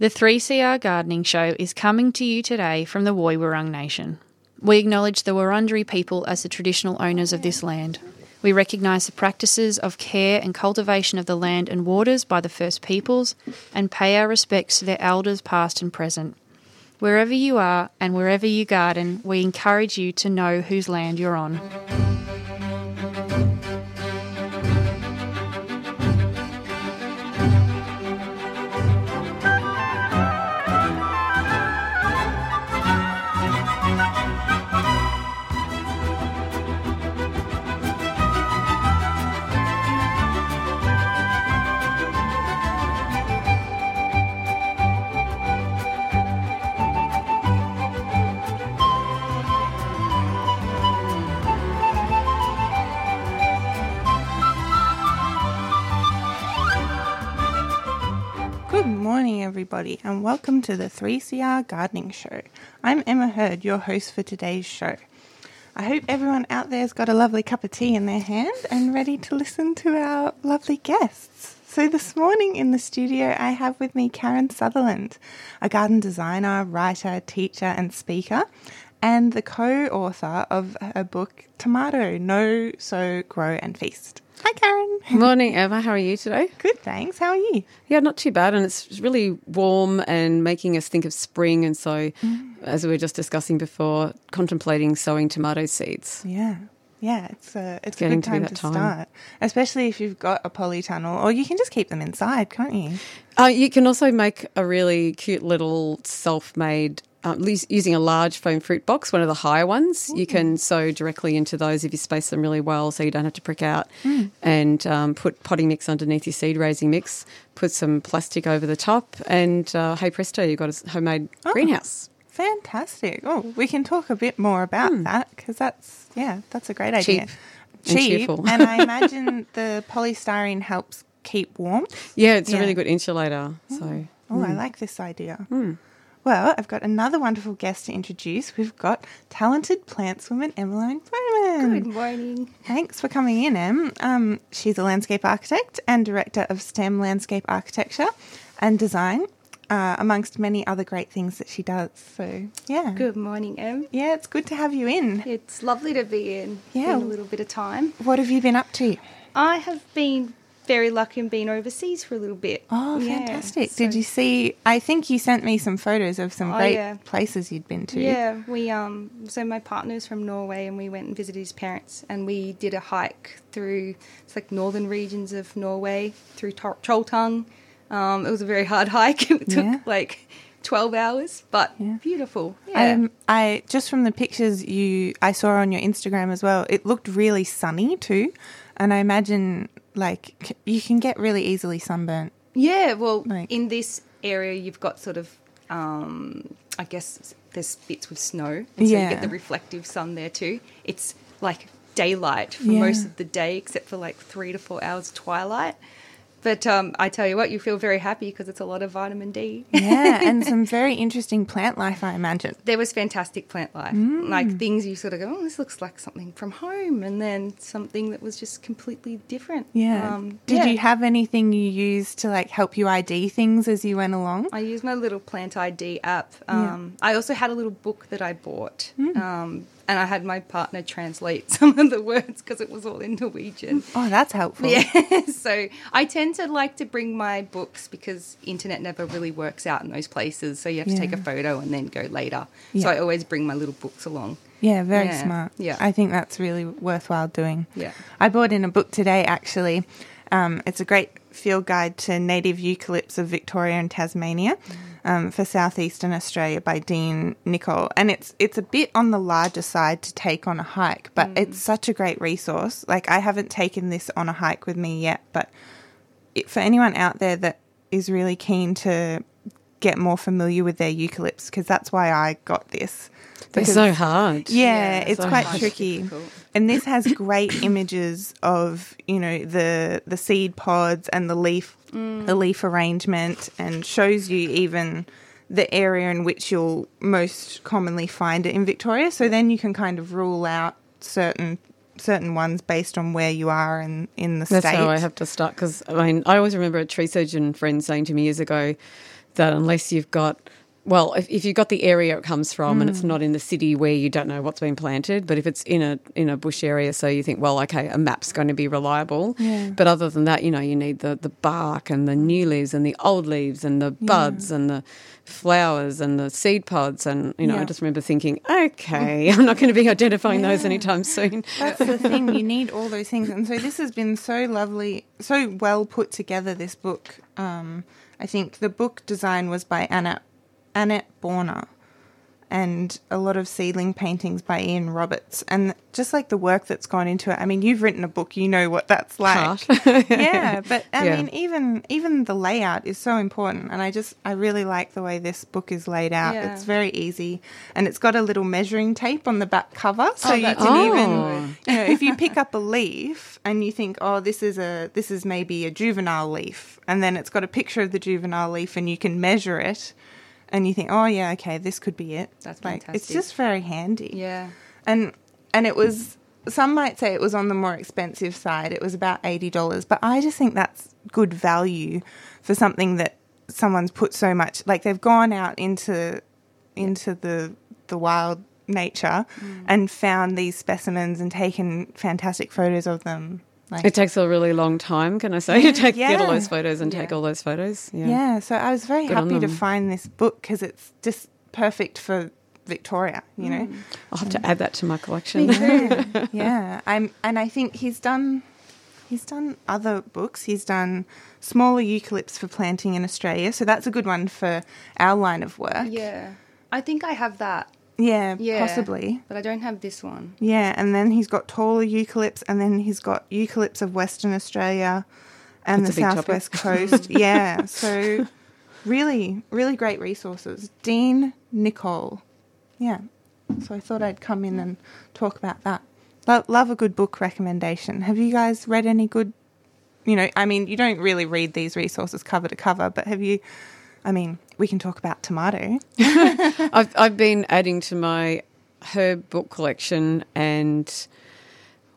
The 3CR Gardening Show is coming to you today from the Woi Wurrung Nation. We acknowledge the Wurundjeri people as the traditional owners of this land. We recognise the practices of care and cultivation of the land and waters by the First Peoples and pay our respects to their elders past and present. Wherever you are and wherever you garden, we encourage you to know whose land you're on. Everybody, and welcome to the 3CR Gardening Show. I'm Emma Herd, your host for today's show. I hope everyone out there's got a lovely cup of tea in their hand and ready to listen to our lovely guests. So, this morning in the studio, I have with me Karen Sutherland, a garden designer, writer, teacher, and speaker, and the co author of her book Tomato Know, Sow, Grow, and Feast. Hi, Karen. Morning, Emma. How are you today? Good, thanks. How are you? Yeah, not too bad. And it's really warm and making us think of spring. And so, as we were just discussing before, contemplating sowing tomato seeds. Yeah. Yeah, it's a it's a getting good time that to time. start, especially if you've got a polytunnel, or you can just keep them inside, can't you? Uh, you can also make a really cute little self Uh, using a large foam fruit box, one of the higher ones, you can sow directly into those if you space them really well, so you don't have to prick out. And um, put potting mix underneath your seed raising mix. Put some plastic over the top, and uh, hey presto, you've got a homemade greenhouse. Fantastic. Oh, we can talk a bit more about that because that's yeah, that's a great idea. Hmm. Cheap and and I imagine the polystyrene helps keep warm. Yeah, it's Yeah. a really good insulator. So Oh, I like this idea. Well, I've got another wonderful guest to introduce. We've got talented plantswoman Emmaline Bowman. Good morning. Thanks for coming in, Em. Um, she's a landscape architect and director of STEM landscape architecture and design, uh, amongst many other great things that she does. So, yeah. Good morning, Em. Yeah, it's good to have you in. It's lovely to be in. Yeah. Been a little bit of time. What have you been up to? I have been very lucky and been overseas for a little bit. Oh, Yeah, fantastic. so- Did you see? I think you sent me some photos of some Oh, great yeah. places you'd been to. Yeah, we um. So my partner's from Norway, and we went and visited his parents, and we did a hike through it's like northern regions of Norway through Tor- Trolltunga. Um, it was a very hard hike. It took Yeah. like twelve hours, but Yeah. beautiful. Yeah. Um, I just from the pictures you I saw on your Instagram as well. It looked really sunny too, and I imagine like you can get really easily sunburnt. Yeah, well, Like- in this area, you've got sort of, um, I guess there's bits with snow, and so you get the reflective sun there too. It's like daylight for Yeah. most of the day, except for like three to four hours twilight. But um, I tell you what, you feel very happy because it's a lot of vitamin D. Yeah, and some very interesting plant life, I imagine. there was fantastic plant life, Mm. like things you sort of go, oh, this looks like something from home, and then something that was just completely different. Yeah. Um, Did yeah. you have anything you used to like help you ID things as you went along? I used my little Plant ID app. Yeah. Um, I also had a little book that I bought, um, and I had my partner translate some of the words because it was all in Norwegian. Oh, that's helpful. Yeah, so I tend to like to bring my books because internet never really works out in those places. So you have to take a photo and then go later. Yeah. So I always bring my little books along. Yeah, very Yeah, smart. yeah. I think that's really worthwhile doing. Yeah. I bought in a book today, actually. Um, it's a great field guide to native eucalypts of Victoria and Tasmania um, for southeastern Australia by Dean Nicolle. And it's it's a bit on the larger side to take on a hike, but it's such a great resource. Like I haven't taken this on a hike with me yet, but it, for anyone out there that is really keen to get more familiar with their eucalypts, because that's why I got this. They're so hard. yeah, Yeah, it's so quite hard. tricky. Difficult. And this has great images of, you know, the the seed pods and the leaf mm. the leaf arrangement and shows you even the area in which you'll most commonly find it in Victoria. So then you can kind of rule out certain certain ones based on where you are in, in the That's state. how I have to start because I mean I always remember a tree surgeon friend saying to me years ago that unless you've got well, if, if you've got the area it comes from and it's Mm. not in the city where you don't know what's been planted, but if it's in a in a bush area, so you think, well, okay, a map's going to be reliable. Yeah. But other than that, you know, you need the, the bark and the new leaves and the old leaves and the buds and the flowers and the seed pods. And, you know, I just remember thinking, okay, I'm not going to be identifying those anytime soon. That's the thing. You need all those things, and so this has been so lovely, so well put together. This book. Um, I think the book design was by Annette Annette Borner, and a lot of seedling paintings by Ian Roberts, and just like the work that's gone into it. I mean, you've written a book, you know what that's like. Yeah, but I Yeah. mean, even even the layout is so important, and I just I really like the way this book is laid out. Yeah. It's very easy, and it's got a little measuring tape on the back cover, oh, so Oh, you can Oh. even you know if you pick up a leaf and you think, oh, this is a this is maybe a juvenile leaf, and then it's got a picture of the juvenile leaf, and you can measure it, and you think, oh yeah, okay, this could be it. That's like it's just very handy Yeah. and and it was some might say it was on the more expensive side it was about $80 but i just think that's good value for something that someone's put so much like they've gone out into into the the wild nature Mm. and found these specimens and taken fantastic photos of them like It takes a really long time, can I say, to take, get all those photos and take all those photos. Yeah. yeah. so i was very Good happy to find this book because it's just perfect for victoria you know mm. I'll have to add that to my collection. yeah, yeah. I'm, and I think he's done. He's done other books. He's done smaller eucalypts for planting in Australia, so that's a good one for our line of work. Yeah. I think I have that. Yeah, Yeah. possibly. But I don't have this one. Yeah, and then he's got taller eucalypts, and then he's got eucalypts of Western Australia and That's the a topic. southwest coast. yeah, so really, really great resources. Dean Nicolle. Yeah, so I thought I'd come in and talk about that. Lo- love a good book recommendation. Have you guys read any good? You know, I mean, you don't really read these resources cover to cover, but have you? I mean, we can talk about tomato. I've I've been adding to my herb book collection and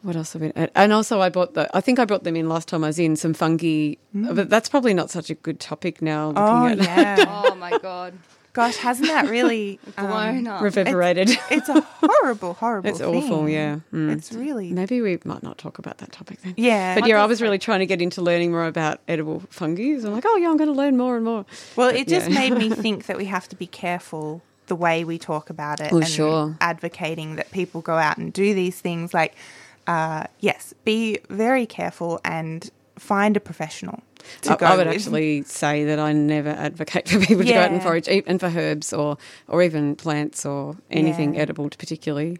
what else have I been? And also, I bought the. I think I brought them in last time I was in some fungi, mm. but that's probably not such a good topic now. Looking Oh at yeah, Oh my god. Gosh, hasn't that really um, up. reverberated. It's a horrible, horrible. It's awful. Yeah, Mm. It's really Maybe we might not talk about that topic then. yeah. But yeah, I was really trying to get into learning more about edible fungi. I'm like, oh yeah, I'm going to learn more and more. well, but it just yeah. made me think that we have to be careful the way we talk about it Oh, and sure. advocating that people go out and do these things. Like, uh, yes, be very careful and find a professional I, I would with. actually say that I never advocate for people to go out and forage, and for herbs or or even plants or anything Yeah. edible, particularly.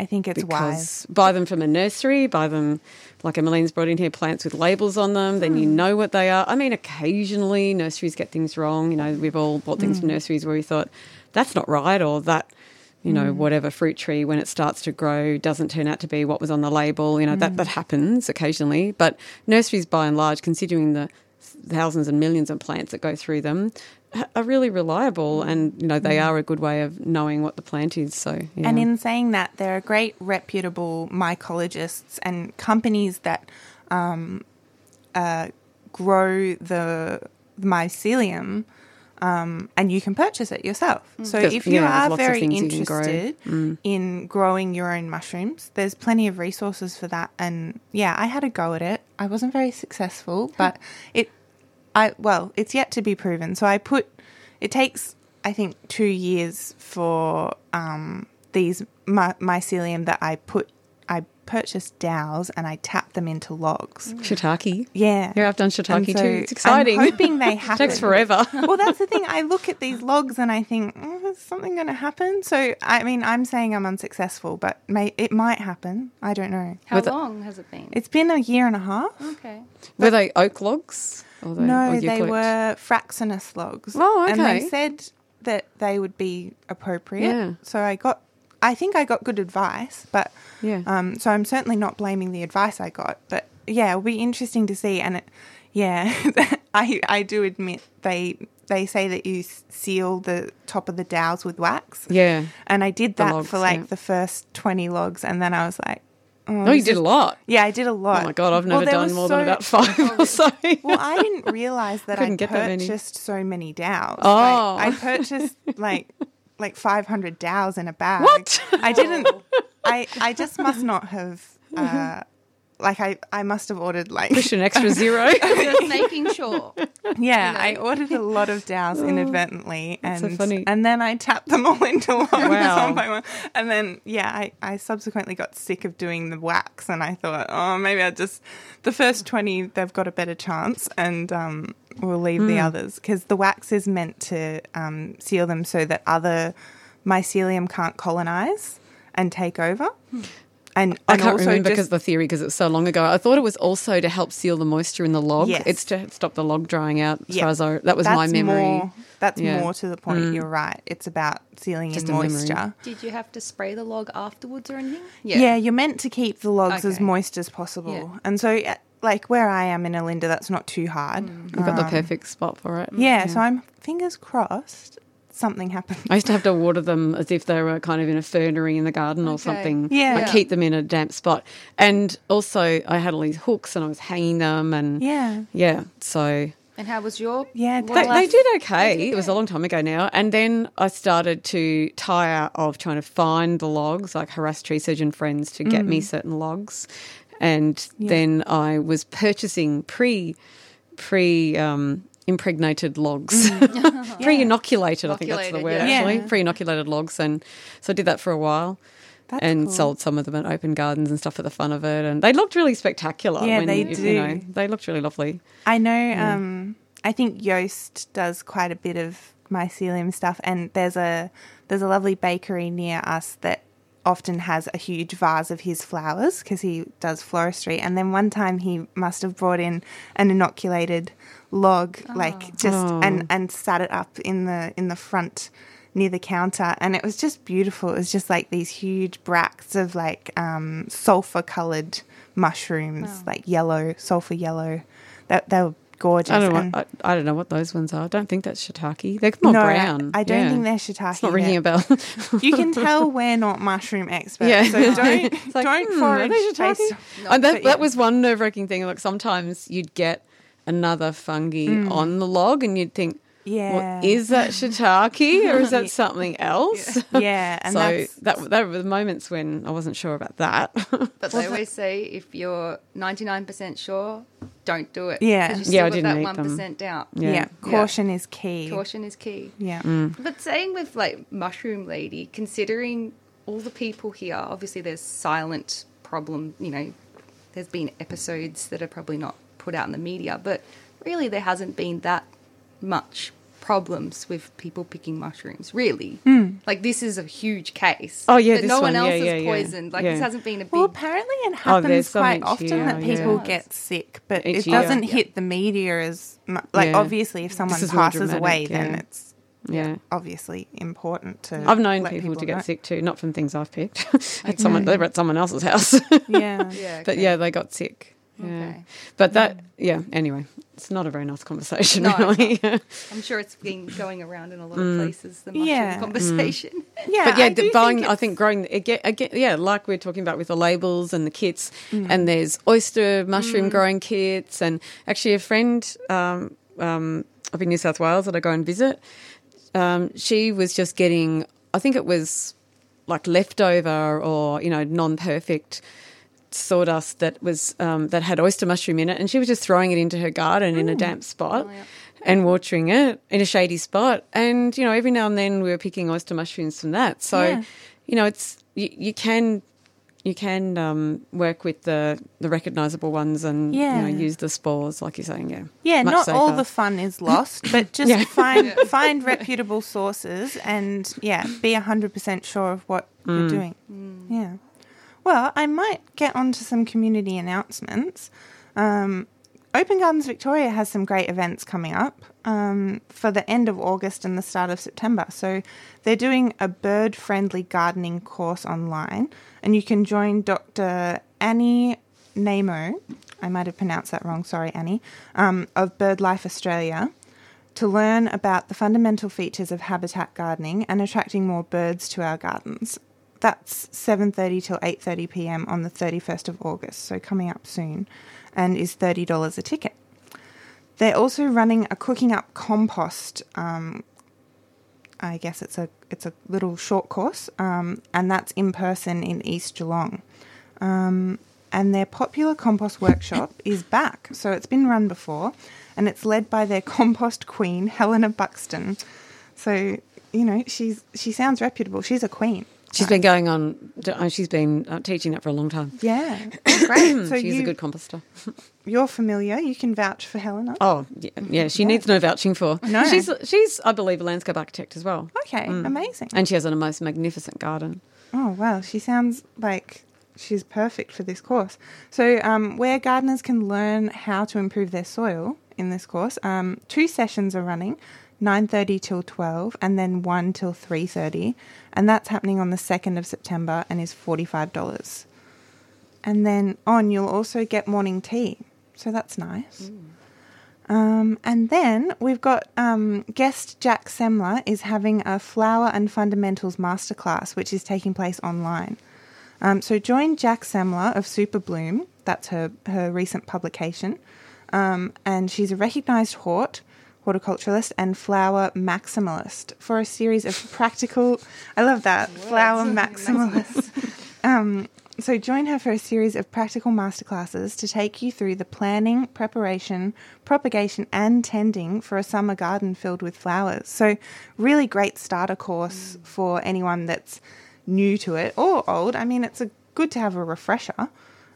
I think it's wise. because buy them from a nursery, buy them like Emmaline's brought in here plants with labels on them, then you Hmm. know what they are. I mean, occasionally nurseries get things wrong. You know, we've all bought things Hmm. from nurseries where we thought that's not right, or that you know Hmm. whatever fruit tree when it starts to grow doesn't turn out to be what was on the label. You know that Hmm. that happens occasionally, but nurseries by and large, considering the thousands and millions of plants that go through them. Are really reliable, and you know they are a good way of knowing what the plant is. So, yeah. And in saying that, there are great reputable mycologists and companies that um, uh, grow the mycelium, um, and you can purchase it yourself. So if you yeah, are very can grow. interested in growing your own mushrooms, there's plenty of resources for that. And yeah, I had a go at it. I wasn't very successful, but it, I well, it's yet to be proven. So I put. It takes, I think, two years for um, these my, mycelium that I put. I purchased dowels and I tap them into logs. Mm. shiitake. Yeah. Yeah, I've done And shiitake so too. It's exciting. I'm hoping they happen. takes forever. well, that's the thing. I look at these logs and I think, oh, is something going to happen? So, I mean, I'm saying I'm unsuccessful, but may, it might happen. I don't know. How With- long has it been? It's been a year and a half. okay. Were they oak logs? Or they, no, or they eucalypt? were fraxinus logs. Oh, And they okay. said that they would be appropriate. Yeah. So I got, I think I got good advice, but Yeah. um, so I'm certainly not blaming the advice I got. But yeah, it'll be interesting to see. And it, yeah, I I do admit they they say that you seal the top of the dowels with wax. yeah. And I did that logs, for like yeah. the first 20 logs. And then I was like, oh, Oh, you did a lot. Yeah, I did a lot. Oh my god, I've never there done more so- than about five or so. Well, I didn't realize that I Couldn't get that many. purchased so many dowels. Oh. Like, I purchased like like 500 dowels in a bag. What? I didn't. I I just must not have. Uh, like I, I must have ordered like Push an extra zero. Just making sure. yeah know? I ordered a lot of dowels inadvertently Oh, so and funny. and then I tapped them all into one, Wow. one by one and then yeah I, I subsequently got sick of doing the wax and I thought oh maybe I just the first 20 they've got a better chance and um, we'll leave Hmm. the others because the wax is meant to um, seal them so that other mycelium can't colonize and take over and, I can't also remember because the theory because it's so long ago. I thought it was also to help seal the moisture in the log. Yes. It's to stop the log drying out. As Yeah. far as I, that was my memory. More, that's Yeah. more to the point. You're right. It's about sealing Just in a memory. moisture. Did you have to spray the log afterwards or anything? Yeah. you're meant to keep the logs as moist as possible. Yeah. And so, uh, like where I am in Olinda, that's not too hard. You've got the Um, perfect spot for it. Yeah, so I'm fingers crossed something happens. I used to have to water them as if they were kind of in a fernery in the garden or Okay. something. Yeah. Like Yeah. keep them in a damp spot. And also, I had all these hooks and I was hanging them and Yeah. yeah. So And how was your? Yeah, they, they did okay. did It was a long time ago now. And then I started to tire of trying to find the logs, like harass tree surgeon friends to get Mm. me certain logs. And then I was purchasing pre pre um, impregnated logs, pre inoculated. I think that's the word yeah. actually. Mm. Yeah. Pre inoculated logs, and so I did that for a while. That's and cool. sold some of them at open gardens and stuff for the fun of it, and they looked really spectacular. Yeah, when they you, do. You know, they looked really lovely. I know. Um, I think Joost does quite a bit of mycelium stuff, and there's a there's a lovely bakery near us that often has a huge vase of his flowers because he does floristry. And then one time he must have brought in an inoculated log, like just Oh. and and sat it up in the in the front near the counter. And it was just beautiful. It was just like these huge bracts of like um sulfur colored mushrooms like yellow sulfur yellow. That they were gorgeous I don't know. What, I, I don't know what those ones are. I don't think that's shiitake. They're more no, brown. I don't Yeah. think they're shiitake. It's not ringing a bell. You can tell we're not mushroom experts, Yeah. so don't like, don't hmm, forage shiitake? based. And that, but that was one nerve wracking thing. Like sometimes you'd get another fungi on the log, and you'd think, Mm. Yeah. well, is that shiitake or is that something else? Yeah, and so that's that that were the moments when I wasn't sure about that. But they always say if you're 99% sure, don't do it. Yeah. 'Cause you Yeah, I got didn't that eat them. 1% doubt. yeah. Yeah. Caution is key. Caution is key. Yeah. Mm. But saying with like Mushroom Lady, considering all the people here, obviously there's silent problem, you know, there's been episodes that are probably not put out in the media, but really there hasn't been that much problems with people picking mushrooms, really. Hmm. Like this is a huge case. Oh, yeah, That this no one one, else yeah, is yeah, yeah. poisoned. Like Yeah. this hasn't been a big Well, apparently it Oh, happens something quite often here, that people yeah. get sick, but Each it year. doesn't Yeah. hit the media as mu- like Yeah. obviously if someone is more passes away, dramatic, then it's yeah. obviously important to. I've known let people, to get know. sick too, not from things I've picked. at someone, they were at someone else's house, Yeah. Yeah. but yeah, they got sick. Yeah. Okay. But that, yeah. Anyway, it's not a very nice conversation, No, really. I'm sure it's been going around in a lot of places, the mushroom Yeah. conversation. Yeah, but yeah, I the buying. think I think growing again, again, yeah, like we're talking about with the labels and the kits, Mm. and there's oyster mushroom growing kits, and actually a friend um, um, up in New South Wales that I go and visit, um, she was just getting. I think it was like leftover or you know non-perfect sawdust that was um, that had oyster mushroom in it, and she was just throwing it into her garden in a damp spot. Oh, yeah. And watering it in a shady spot, and you know every now and then we were picking oyster mushrooms from that. So, Yeah. you know, it's you, you can you can um, work with the the recognizable ones and Yeah. you know use the spores, like you're saying. Yeah, Yeah, Much not all the fun is lost, but just Yeah. find find reputable sources and yeah, be hundred percent sure of what Mm. you're doing. Yeah. Well, I might get on to some community announcements. Um, Open Gardens Victoria has some great events coming up um, for the end of August and the start of September. So they're doing a bird friendly gardening course online, and you can join Dr. Annie Namo. I might have pronounced that wrong, sorry, Annie, um, of BirdLife Australia to learn about the fundamental features of habitat gardening and attracting more birds to our gardens. That's 7:30 till 8:30 p.m. on the 31st of August, so coming up soon, and is $30 a ticket. They're also running a cooking up compost. Um, I guess it's a it's a little short course, um, and that's in person in East Geelong. Um, and their popular compost workshop is back, so it's been run before, and it's led by their compost queen Helena Buxton. So you know she's she sounds reputable. She's a queen. She's been going on. uh, She's been uh, teaching that for a long time. Yeah, great. So She's you, a good composter. you're familiar. You can vouch for Helena. Oh, yeah, yeah she needs no vouching for. No. She's, she's, I believe, a landscape architect as well. Okay, amazing. And she has a most magnificent garden. Oh, wow. She sounds like she's perfect for this course. So, um, where gardeners can learn how to improve their soil in this course, um, two sessions are running. 9:30 till 12 and then 1 till 3:30 and that's happening on the 2nd of September and is $45. And then on you'll also get morning tea. So that's nice. Um, and then we've got um, guest Jac Semmler is having a flower and fundamentals masterclass, which is taking place online. Um, so join Jac Semmler of Super Bloom. That's her her recent publication, um, and she's a recognised hort, horticulturalist, and flower maximalist for a series of practical. I love that flower maximalist. um, so join her for a series of practical masterclasses to take you through the planning, preparation, propagation, and tending for a summer garden filled with flowers. So really great starter course for anyone that's new to it or old. I mean, it's a good to have a refresher,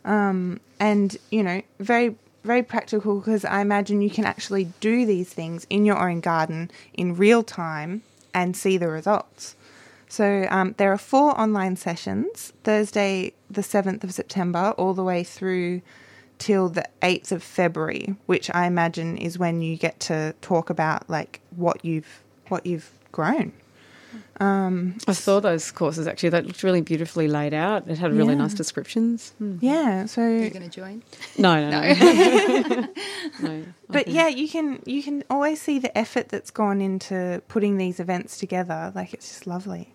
um, and you know, very very practical because I imagine you can actually do these things in your own garden in real time and see the results. So um, there are four online sessions Thursday, the 7th of September, all the way through till the 8th of February, which I imagine is when you get to talk about like what you've what you've grown. I saw those courses actually. That looked really beautifully laid out. It had really Yeah. nice descriptions. Hmm. Yeah, so Are you going to join? No, no, no. no. but yeah, you can you can always see the effort that's gone into putting these events together. Like it's just lovely.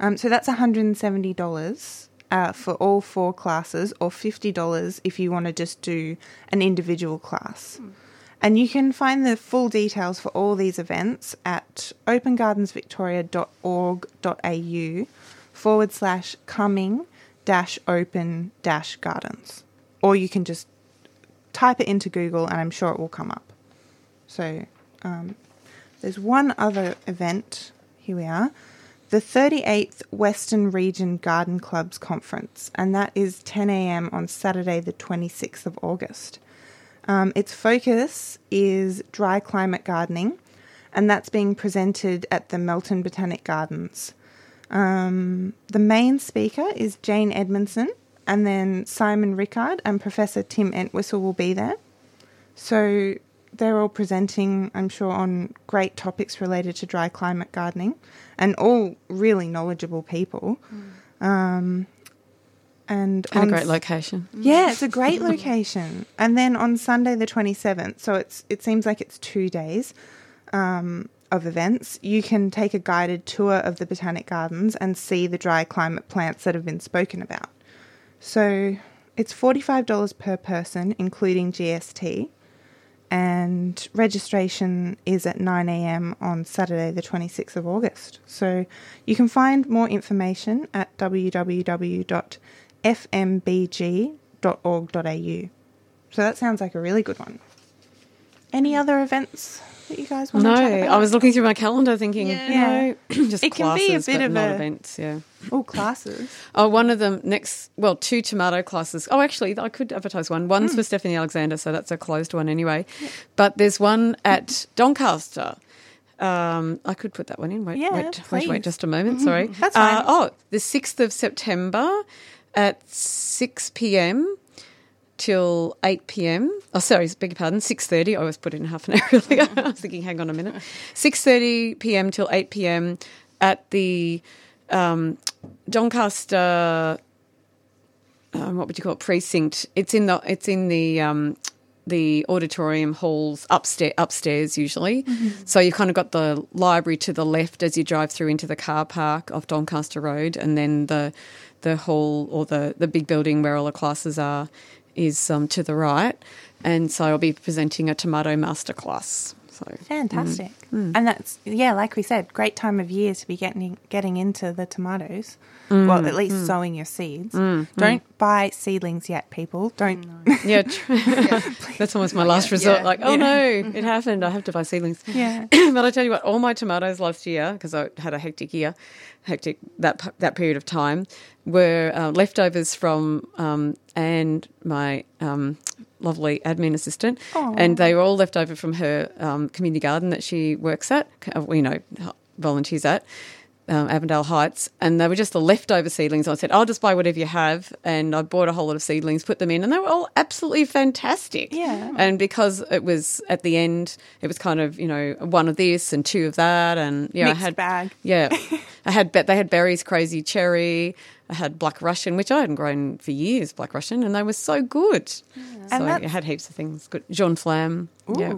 Um, so that's one hundred and seventy dollars uh, for all four classes, or fifty dollars if you want to just do an individual class. And you can find the full details for all these events at opengardensvictoria.org.au forward slash coming dash open dash gardens. Or you can just type it into Google and I'm sure it will come up. So um, there's one other event. Here we are. The 38th Western Region Garden Clubs Conference, and that is 10 a.m. on Saturday, the 26th of August. Um, its focus is dry climate gardening, and that's being presented at the Melton Botanic Gardens. Um, the main speaker is Jane Edmondson, and then Simon Rickard and Professor Tim Entwisle will be there. So they're all presenting, I'm sure, on great topics related to dry climate gardening, and all really knowledgeable people. Um, and And a great location. yeah, it's a great location. And then on Sunday the twenty seventh, so it's it seems like it's two days um, of events. You can take a guided tour of the botanic gardens and see the dry climate plants that have been spoken about. So it's forty five dollars per person, including GST. And registration is at 9 a.m. on Saturday, the 26th of August. So you can find more information at www.fmbg.org.au. So that sounds like a really good one. Any other events that you guys want No, to chat about? I was looking through my calendar thinking, Yeah. you know, just It can classes, be a bit but of not a- events. Yeah. Oh, classes. Oh, one of them next. Well, two tomato classes. Oh, actually, I could advertise one. One's Hmm. for Stephanie Alexander, so that's a closed one anyway. But there's one at Doncaster. Um, I could put that one in. Wait, Yeah, wait, wait, please. wait, just a moment. Sorry. That's Uh, fine. oh, the sixth of September at six p.m. till eight p.m. Oh, sorry, beg your pardon. Six thirty. I was put in half an hour earlier. I was thinking, hang on a minute. Six thirty p.m. till eight p.m. at the um, Doncaster. Um, what would you call it? Precinct. It's in the. It's in the. Um, the auditorium halls upstairs, upstairs usually. So you've kind of got the library to the left as you drive through into the car park off Doncaster Road, and then the the hall or the the big building where all the classes are is um, to the right. And so I'll be presenting a tomato masterclass. So Fantastic. Mm. And that's yeah, like we said, great time of year to be getting getting into the tomatoes. Mm. Well, at least sowing your seeds. Don't buy seedlings yet, people. Don't. yeah, tr- that's almost my last resort. Yeah. Like, oh no, it happened. I have to buy seedlings. Yeah. but I tell you what, all my tomatoes last year because I had a hectic year, hectic that that period of time, were uh, leftovers from um, and my um, lovely admin assistant, and they were all left over from her um, community garden that she works at, uh, you know, volunteers at. Um, Avondale Heights, and they were just the leftover seedlings. I said, "I'll just buy whatever you have," and I bought a whole lot of seedlings, put them in, and they were all absolutely fantastic. Yeah. And because it was at the end, it was kind of you know one of this and two of that, and yeah, Mixed I had bag. Yeah, I had they had berries, crazy cherry. I had black Russian, which I hadn't grown for years, black Russian, and they were so good. So And I had heaps of things. Good, Jaune Flammé. Ooh. yeah.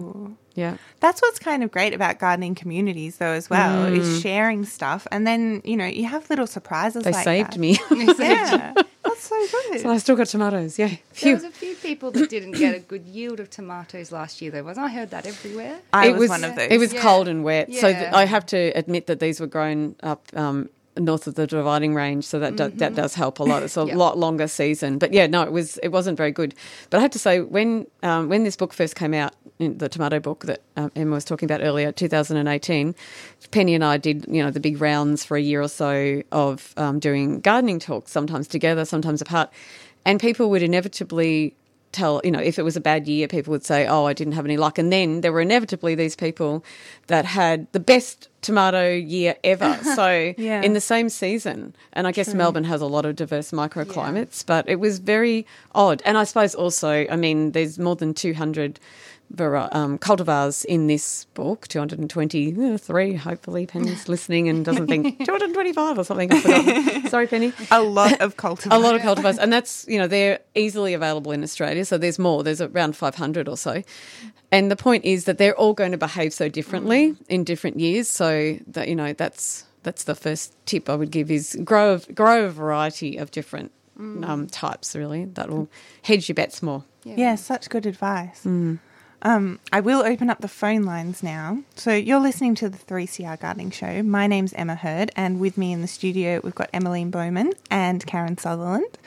That's what's kind of great about gardening communities, though, as well, Mm. is sharing stuff, and then you know you have little surprises. They like saved that. me. Yeah, that's so good. so I still got tomatoes. Yeah, There was a few people that didn't get a good yield of tomatoes last year, though, wasn't I? I heard that everywhere. I it was, one of those. It was Yeah. cold and wet, so th- I have to admit that these were grown up um, north of the dividing range, so that do- that does help a lot. It's a Yeah. lot longer season, but yeah, no, it was it wasn't very good. But I have to say, when um, when this book first came out, in the tomato book that um, Emma was talking about earlier, 2018, Penny and I did you know the big rounds for a year or so of um, doing gardening talks, sometimes together, sometimes apart, and people would inevitably tell, you know, if it was a bad year, people would say, oh, I didn't have any luck. And then there were inevitably these people that had the best tomato year ever. So Yeah. in the same season. And I guess Melbourne has a lot of diverse microclimates, but it was very odd. And I suppose also, I mean, there's more than 200 vari- um, cultivars in this book, 223, hopefully Penny's listening and doesn't think 225 or something. I've. Sorry, Penny a lot of cultivars. a lot of cultivars, and that's you know they're easily available in Australia. So there's more. There's around 500 or so, and the point is that they're all going to behave so differently in different years. So that you know that's that's the first tip I would give is grow a- grow a variety of different um, types. Really, that will hedge your bets more. Yeah, such good advice. Um, I will open up the phone lines now. So you're listening to the 3CR Gardening Show. My name's Emma Herd, and with me in the studio, we've got Emmaline Bowman and Karen Sutherland.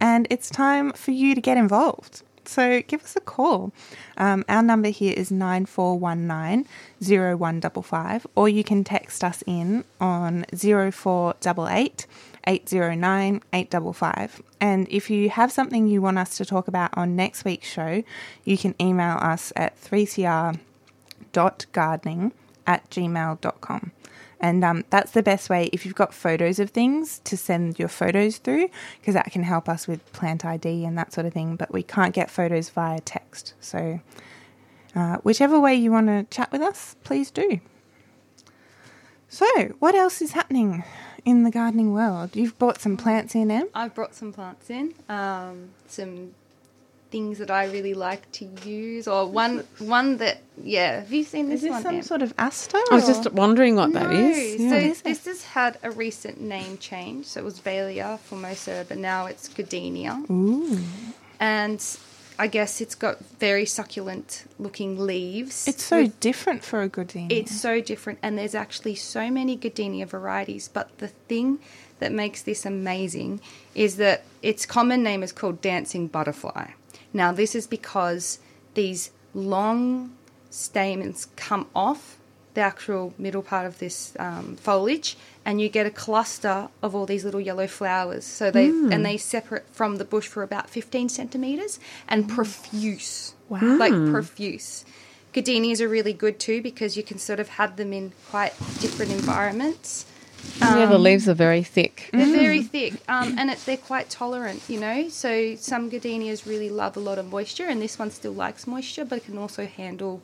And it's time for you to get involved. So give us a call. Um, our number here is 9419 0155, or you can text us in on 0488 809 855. And if you have something you want us to talk about on next week's show, you can email us at 3cr.gardening at gmail.com. And um, that's the best way if you've got photos of things to send your photos through because that can help us with plant ID and that sort of thing. But we can't get photos via text. So, uh, whichever way you want to chat with us, please do. So, what else is happening in the gardening world? You've brought some plants in, Em? I've brought some plants in, um, some things that I really like to use, or one one that yeah. Have you seen this, Is this one? some Em? sort of aster? I was just wondering what that no, is. so Yeah. is it? this has had a recent name change. So it was Velleia Formosa, but now it's Goodenia. Ooh. And I guess it's got very succulent looking leaves. It's so with- different for a goodenia. It's so different, and there's actually so many goodenia varieties. But the thing that makes this amazing is that its common name is called dancing butterfly. Now, this is because these long stamens come off the actual middle part of this um, foliage, and you get a cluster of all these little yellow flowers. So they and they separate from the bush for about 15 centimeters and profuse, Wow. like profuse. Goodenias are really good too because you can sort of have them in quite different environments. yeah, the leaves are very thick. They're very thick, um, and it, they're quite tolerant, you know. So some goodenias really love a lot of moisture, and this one still likes moisture, but it can also handle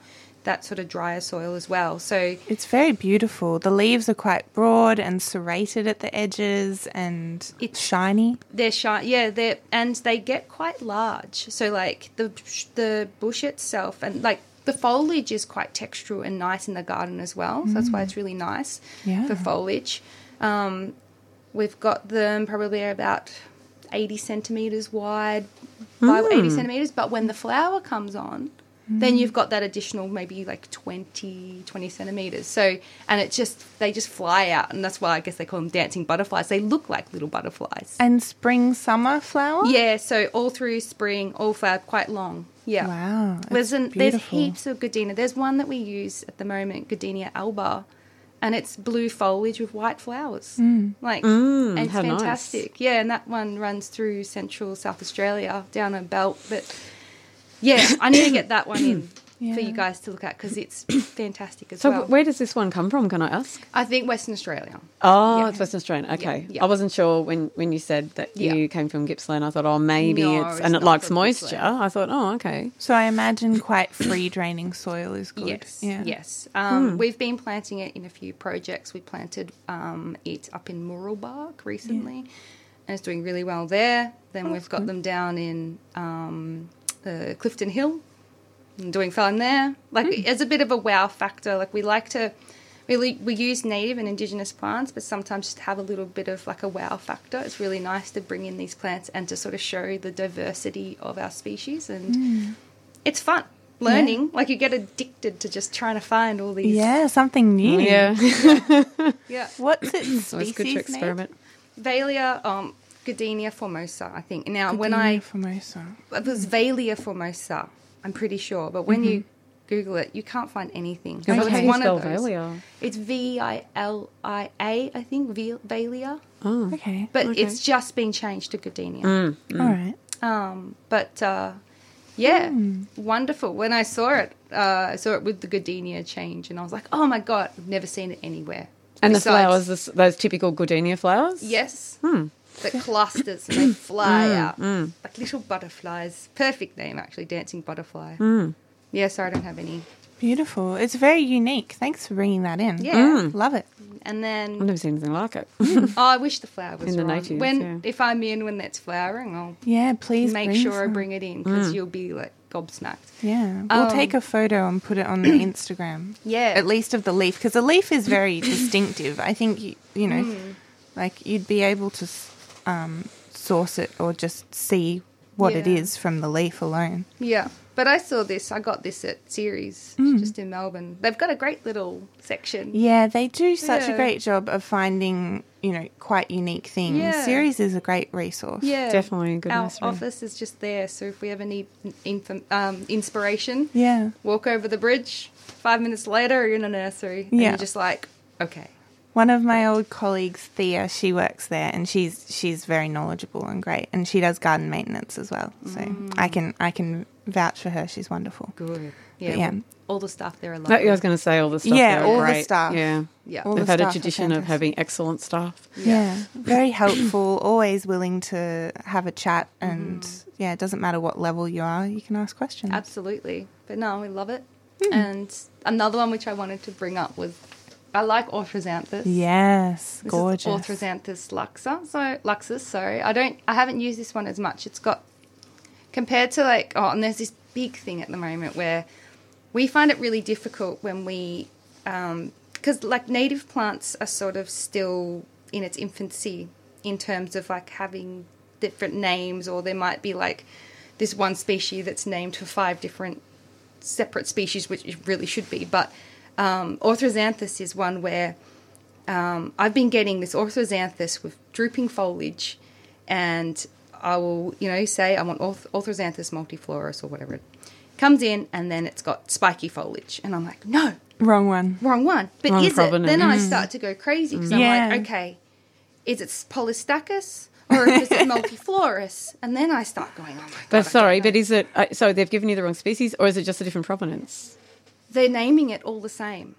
that sort of drier soil as well. So It's very beautiful. The leaves are quite broad and serrated at the edges and It's- shiny. they're shiny, yeah, they're and they get quite large. So like the the bush itself and like the foliage is quite textural and nice in the garden as well. So that's why it's really nice Yeah. for foliage. Um, we've got them probably about 80 centimeters wide by 80 centimeters. But when the flower comes on, then you've got that additional maybe like 20, 20 centimeters. So, and it just, they just fly out. And that's why I guess they call them dancing butterflies. They look like little butterflies. And spring, summer flower? Yeah, so all through spring, all flower, quite long. Yeah. Wow. There's, It's an, there's heaps of goodenia. There's one that we use at the moment, Goodenia alba, and it's blue foliage with white flowers. Mm. Like, Mm, and it's how nice. fantastic. Yeah, and that one runs through central South Australia down a belt. But yeah, I need to get that one in for you guys to look at because it's fantastic as So well. So, where does this one come from? Can I ask? I think Western Australia. Oh, Yeah. it's Western Australian. Okay, yeah. I wasn't sure when, when you said that Yeah. you came from Gippsland. I thought, oh, maybe No, it's it's and it likes moisture. Gippsland. I thought, oh, okay. So I imagine quite free draining soil is good. Yes, Yeah. yes. Um, We've been planting it in a few projects. We planted um, it up in Mooroolbark recently, and it's doing really well there. Then we've got them down in um, uh, Clifton Hill, and doing fine there. Like it's a bit of a wow factor. Like we like to. Really, we use native and indigenous plants, but sometimes just have a little bit of like a wow factor. It's really nice to bring in these plants and to sort of show the diversity of our species, and it's fun learning. Like you get addicted to just trying to find all these. Yeah, something new. Yeah, yeah. What's its so it's species good to experiment. Velleia, um, Goodenia formosa, I think. Now, when I Formosa. it was Velleia formosa, I'm pretty sure, but when you Google it, you can't find anything. Yeah, So but it's how do you one of those. Velleia? It's V I L I A, I think. Vil- Velleia, Oh, Okay. but Okay. it's just been changed to Goodenia. Mm. All right. Um, but uh, yeah, Hmm. wonderful. When I saw it, uh, I saw it with the goodenia change, and I was like, oh my god, I've never seen it anywhere. and the flowers, those typical goodenia flowers. Yes. Hmm. That clusters and they fly out like little butterflies. Perfect name, actually, dancing butterfly. Hmm. Yeah, sorry, I don't have any. Beautiful. It's very unique. Thanks for bringing that in. Yeah. Love it. And then I've never seen anything like it. oh, I wish the flower was In the wrong. natives, When yeah. if I'm in when that's flowering, I'll Yeah, please make bring sure I bring it in because you'll be like gobsmacked. Yeah, we'll Um, take a photo and put it on the Instagram. Yeah. at least of the leaf because the leaf is very distinctive. I think you, you know, Hmm. like you'd be able to s- um, source it or just see what it Yeah. is from the leaf alone. Yeah. But I saw this. I got this at Ceres, just in Melbourne. They've got a great little section. Yeah, they do such a great job of finding you know quite unique things. Yeah. Ceres is a great resource. Yeah, Definitely a good Our nursery. office is just there, so if we ever need inf- um, inspiration, yeah. walk over the bridge. Five minutes later, you're in a nursery, and Yeah. you're just like, okay, One of my old colleagues, Thea, she works there, and she's she's very knowledgeable and great, and she does garden maintenance as well. So Mm. I can I can vouch for her. She's wonderful. good. Yeah, yeah. well, all the stuff there are No, lovely. I was going to say all the stuff. Yeah, there are all the great. stuff. Yeah, yeah, All they've the had a tradition of having excellent staff. Yeah, very helpful. Always willing to have a chat, and Mm-hmm. yeah, it doesn't matter what level you are, you can ask questions. absolutely. But no, we love it. Hmm. And another one which I wanted to bring up was I like Orthrosanthus. Yes, This gorgeous. is Orthrosanthus luxa. So laxus, sorry. I don't I haven't used this one as much. It's got compared to like oh and there's this big thing at the moment where we find it really difficult when we um, because like native plants are sort of still in its infancy in terms of like having different names or there might be like this one species that's named for five different separate species which it really should be but um, orthrosanthus is one where um, I've been getting this orthrosanthus with drooping foliage, and I will, you know, say I want orth- orthrosanthus multiflorus or whatever. It comes in, and then it's got spiky foliage, and I'm like, no, Wrong one. wrong one. But Wrong is it? Then I start to go crazy because I'm Yeah. like, okay, is it polystachyus or is it multiflorus? And then I start going, oh my god. But sorry, but is it uh, so they've given you the wrong species, or is it just a different provenance? They're naming it all the same.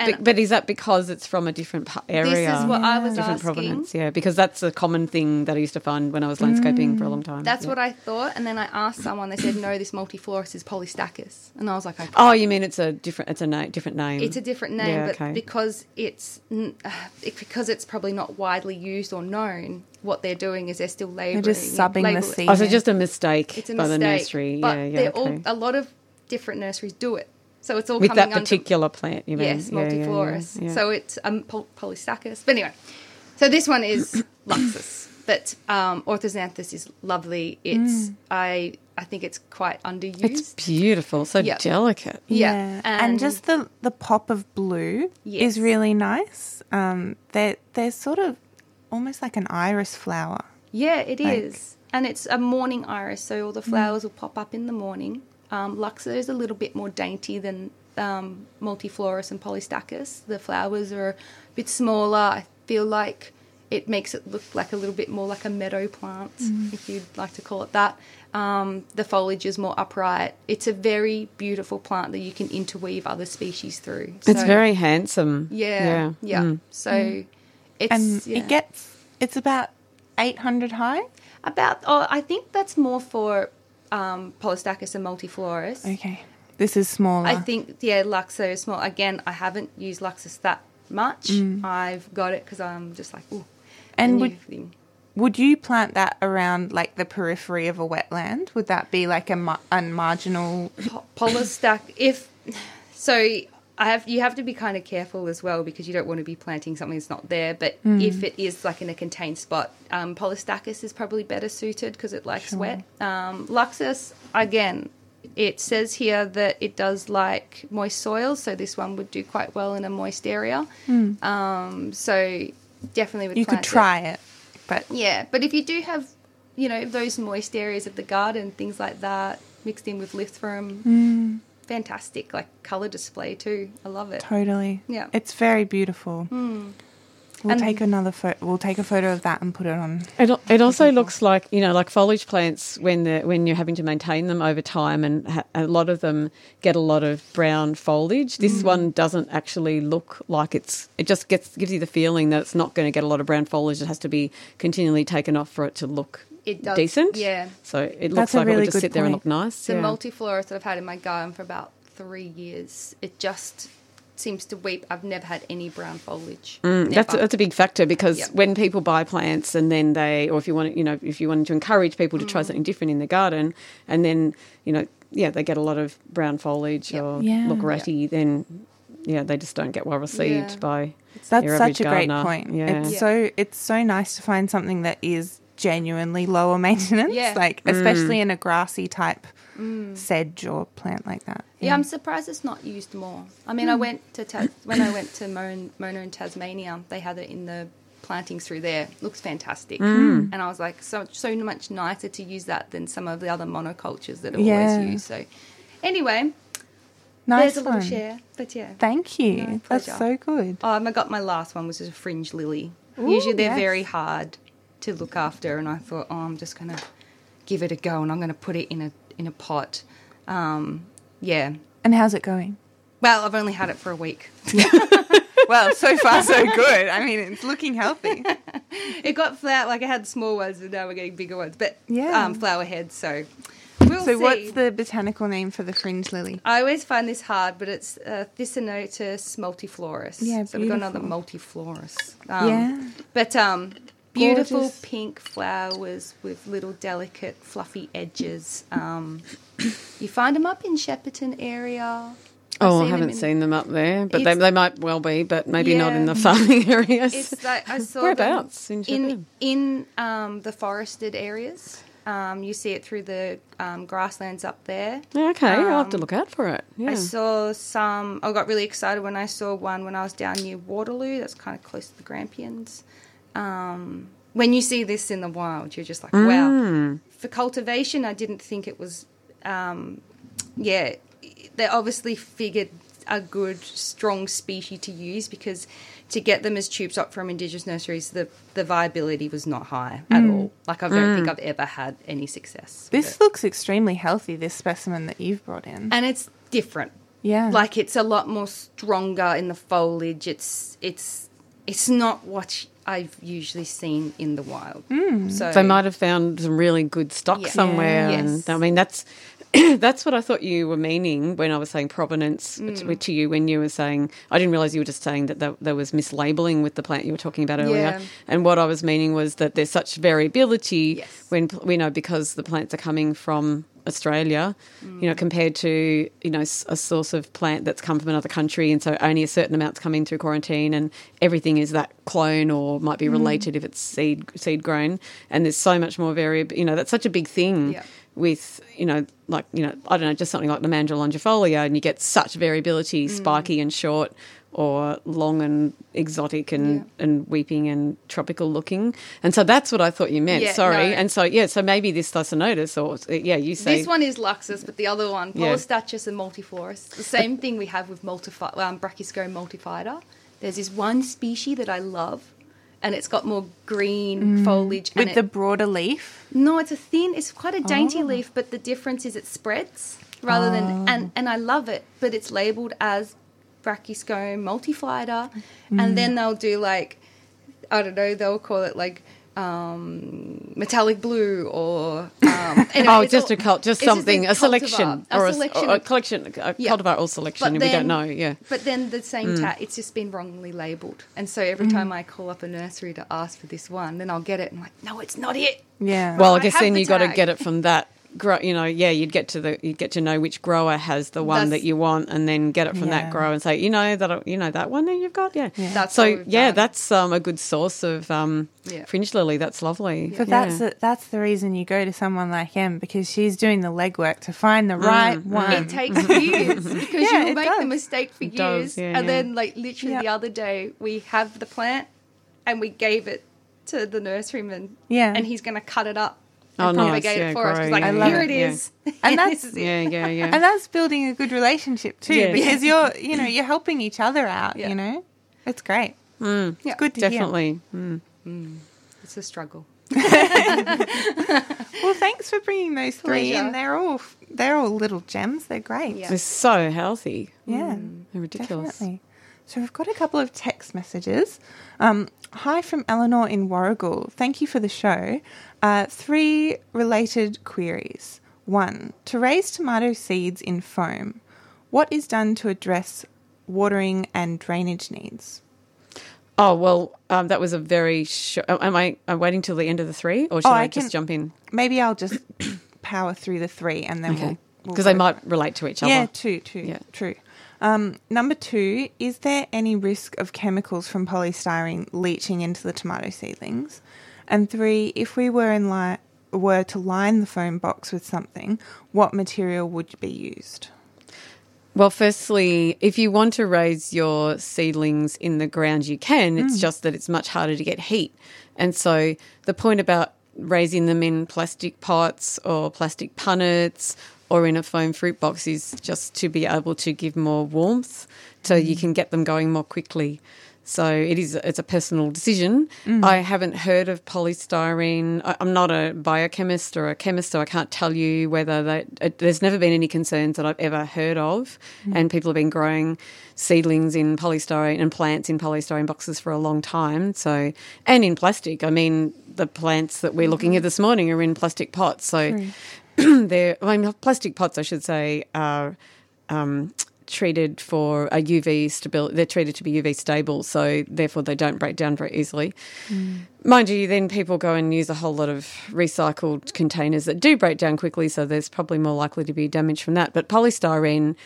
And But, but is that because it's from a different area? this is what I was different asking. provenance, yeah. Because that's a common thing that I used to find when I was landscaping for a long time. That's yeah. what I thought, and then I asked someone. They said, "No, this multiflorus is Polystachyus," and I was like, "Okay." Oh, you mean it's a different? It's a na- different name. It's a different name, Yeah, but okay. because it's uh, it, because it's probably not widely used or known, what they're doing is they're still labeling. just subbing the label- seed. Oh, so just a mistake It's a by mistake, the nursery. but yeah, yeah. okay. all a lot of different nurseries do it. So it's all With coming that under particular plant, you mean? yes, Yeah, yeah, yeah, multiflorus. yeah. So it's um, pol- Polystachyus. But anyway, so this one is Laxus, but um, Orthrosanthus is lovely. It's I I think it's quite underused. it's beautiful, so Yeah. delicate. Yeah, and, and- just the the pop of blue Yes. is really nice. Um, they're they're sort of almost like an iris flower. Yeah, it is, Like- And it's a morning iris, so all the flowers will pop up in the morning. Um, Laxus is a little bit more dainty than um, Multiflorus and Polystachyus. The flowers are a bit smaller. I feel like it makes it look like a little bit more like a meadow plant, if you'd like to call it that. Um, the foliage is more upright. It's a very beautiful plant that you can interweave other species through. It's very handsome. yeah, Yeah. yeah. Mm. So it's and yeah. it gets it's about eight hundred high. About, oh, I think that's more for um, Polystachyus and Multiflorus. Okay, this is smaller. I think, yeah, Laxus is small. Again, I haven't used Laxus that much. I've got it because I'm just like, ooh. And would- thing. Would you plant that around like the periphery of a wetland? Would that be like a, ma- a marginal? Po- Polystac, if so, I have you have to be kind of careful as well because you don't want to be planting something that's not there. But if it is like in a contained spot, um, Polystachyus is probably better suited because it likes wet. Um, Laxus, again, it says here that it does like moist soils, so this one would do quite well in a moist area. Um, so definitely would You could plant it. try it, but Yeah, but if you do have, you know, those moist areas of the garden, things like that, mixed in with lythrum, Mm. Fantastic. Like colour display too. I love it. totally. Yeah. it's very beautiful. Hmm. We'll And- take another photo. We'll take a photo of that and put it on. It, it also looks like you know like foliage plants when they when you're having to maintain them over time and ha- a lot of them get a lot of brown foliage. This hmm. one doesn't actually look like it's. It just gets gives you the feeling that it's not going to get a lot of brown foliage. It has to be continually taken off for it to look It does, decent. yeah. So it That's looks a like it really would just good sit there and look nice. The yeah. multiflorus that I've had in my garden for about three years, it just seems to weep. I've never had any brown foliage. Mm, that's Never. that's a big factor because Yep. when people buy plants and then they, or if you want, you know, if you wanted to encourage people to Mm. try something different in the garden, and then you know, yeah, they get a lot of brown foliage Yep. or Yeah. look ratty, then yeah, they just don't get well received Yeah. by. That's your such average a great point. Yeah. It's Yeah. so it's so nice to find something that is genuinely lower maintenance, Yeah. like Mm. especially in a grassy type sedge or plant like that. Yeah, I'm surprised it's not used more. I mean, I went to Tas- when I went to Mon- Mona in Tasmania, they had it in the plantings through there. Looks fantastic, and I was like, so so much nicer to use that than some of the other monocultures that are Yeah. always used. So, anyway, nice there's a little one. share, but yeah. Thank you. No, That's so good. Um, I got my last one, which is a fringe lily. Ooh, Usually they're yes. very hard to look after, and I thought, oh, I'm just gonna give it a go, and I'm gonna put it in a in a pot. Um, yeah. And how's it going? Well, I've only had it for a week. Well, so far so good. I mean, it's looking healthy. It got flower like I had small ones, and now we're getting bigger ones. But Yeah. um, flower heads. So we'll So, see. what's the botanical name for the fringe lily? I always find this hard, but it's uh, multiflorus. Yeah, beautiful. so we've got another multiflorus. Um, Yeah. But um, beautiful Gorgeous. pink flowers with little delicate fluffy edges. Um, you find them up in Shepparton area. I've Oh, I haven't in- seen them up there, but they, they might well be, but maybe not in the farming areas. It's like I saw Whereabouts them in in Shepparton? in um, the forested areas. Um, you see it through the um, grasslands up there. Yeah, okay, I'll have to Um, look out for it. Yeah. I saw some. I got really excited when I saw one when I was down near Waterloo. That's kind of close to the Grampians. Um, when you see this in the wild, you're just like, wow. Mm. For cultivation, I didn't think it was. Um, yeah, they obviously figured a good, strong species to use because to get them as tubes up from indigenous nurseries, the, the viability was not high at all. Like, I don't think I've ever had any success. This looks extremely healthy, this specimen that you've brought in. and it's different. Yeah. Like it's a lot more stronger in the foliage. It's it's it's not what I've usually seen in the wild. Hmm. So They might have found some really good stock Yeah. somewhere, Yes. and I mean that's that's what I thought you were meaning when I was saying provenance Mm. to, to you. When you were saying, I didn't realize you were just saying that there, there was mislabeling with the plant you were talking about earlier. Yeah. And what I was meaning was that there's such variability Yes. when we know because the plants are coming from Australia, you know, compared to you know a source of plant that's come from another country, and so only a certain amount's coming through quarantine, and everything is that clone or might be related if it's seed seed grown, and there's so much more variable. You know, that's such a big thing Yeah. With you know like you know I don't know just something like Lomandra longifolia, and you get such variability, spiky and short. Or long and exotic and, Yeah. and weeping and tropical looking, and so that's what I thought you meant. Yeah, Sorry, no. and so yeah, so maybe this Thysanotus or yeah, you say This one is Laxus, but the other one, Yeah. Polystachyus and multiflorus. The same thing we have with multifi- um, Brachyscome multifida. There's this one species that I love, and it's got more green mm. foliage. and With the broader leaf. no, it's a thin. It's quite a dainty Oh. leaf, but the difference is it spreads rather than ah. and and I love it, but it's labelled as Brachyscome multifida, mm. and then they'll do like I don't know, they'll call it like um, metallic blue or um, anyway, Oh, just all- a cult, just it's just something, a, selection, a or a, selection or a of- collection, a Yeah. cultivar or selection. But we don't then- know. Yeah, But then the same Mm. tat, it's just been wrongly labelled, and so every time I call up a nursery to ask for this one, then I'll get it and I'm like, no, it's not it. Yeah. Well, I I guess have then the you got to get it from that. Grow, you know, yeah, you'd get to the, you'd get to know which grower has the one That's- that you want, and then get it from Yeah. that grower and say, you know that, you know that one that you've got, yeah. Yeah. That's what so we've yeah, done. that's um, a good source of um, Yeah. fringe lily. That's lovely. But Yeah. that's the, that's the reason you go to someone like Em because she's doing the legwork to find the right one. It takes years because Yeah, you'll it make does. the mistake for It does, years, yeah, and yeah. then like literally Yeah. the other day we have the plant, and we gave it to the nurseryman, Yeah. and he's going to cut it up. Oh, And nice, propagate yeah, it for us. 'cause, grow, Like yeah, love here it, it yeah. And that's- this is it. yeah, yeah, yeah. and that's building a good relationship too Yeah. because you're you know you're helping each other out. Yeah. You know, it's great. Yeah. It's good to hear. Definitely. Mm. It's a struggle. Well, thanks for bringing those three Pleasure. in. They're all they're all little gems. They're great. Yeah. They're so healthy. Yeah, They're ridiculous. definitely. So we've got a couple of text messages. Um, hi from Eleanor in Warragul. Thank you for the show. Uh, three related queries. One, to raise tomato seeds in foam, what is done to address watering and drainage needs? Oh well, um, that was a very. Sh- am I? I'm waiting till the end of the three, or should Oh, I, I just jump in? Maybe I'll just power through the three and then Okay, we'll we'll because they might relate to each other. Yeah, true, true, Yeah. true. Um, number two, is there any risk of chemicals from polystyrene leaching into the tomato seedlings? And three, if we were in li- were to line the foam box with something, what material would be used? Well, firstly, if you want to raise your seedlings in the ground, you can. Mm. It's just that it's much harder to get heat. And so the point about raising them in plastic pots or plastic punnets or in a foam fruit box is just to be able to give more warmth so you Mm. can get them going more quickly. So it is it's a personal decision. Mm. I haven't heard of polystyrene. I, I'm not a biochemist or a chemist, so I can't tell you whether that. It, there's never been any concerns that I've ever heard of, Mm. and people have been growing seedlings in polystyrene and plants in polystyrene boxes for a long time. So and in plastic. I mean, the plants that we're looking at this morning are in plastic pots. So they're I mean, plastic pots, I should say, are um, treated for a UV stability. They're treated to be UV stable, so therefore they don't break down very easily. Mm. Mind you, then people go and use a whole lot of recycled containers that do break down quickly, so there's probably more likely to be damage from that. But polystyrene,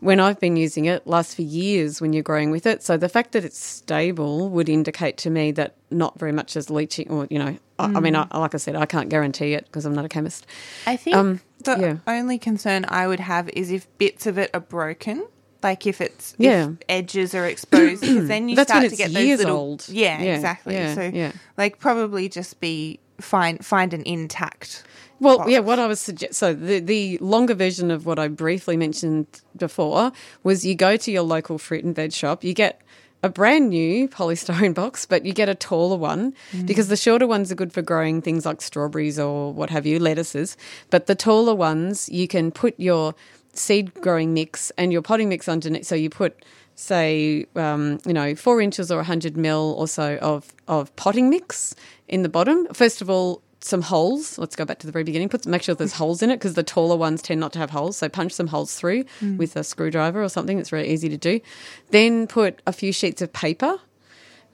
when I've been using it, lasts for years when you're growing with it. So the fact that it's stable would indicate to me that not very much is leaching, or you know, I, I mean, I, like I said, I can't guarantee it because I'm not a chemist. I think Um, the yeah. only concern I would have is if bits of it are broken. Like if it's Yeah. if edges are exposed, because then you start to get those little. old. Yeah, Yeah, exactly. yeah, so, yeah. like, probably just be find find an intact. Well, box. yeah, what I was suggest so the the longer version of what I briefly mentioned before was you go to your local fruit and veg shop, you get a brand new polystyrene box, but you get a taller one because the shorter ones are good for growing things like strawberries or what have you, lettuces. But the taller ones, you can put your seed growing mix and your potting mix underneath. So you put, say, um, you know, four inches or 100 mil or so of, of potting mix in the bottom. First of all, some holes. Let's go back to the very beginning. Put make sure there's holes in it because the taller ones tend not to have holes. So punch some holes through with a screwdriver or something. It's really easy to do. Then put a few sheets of paper,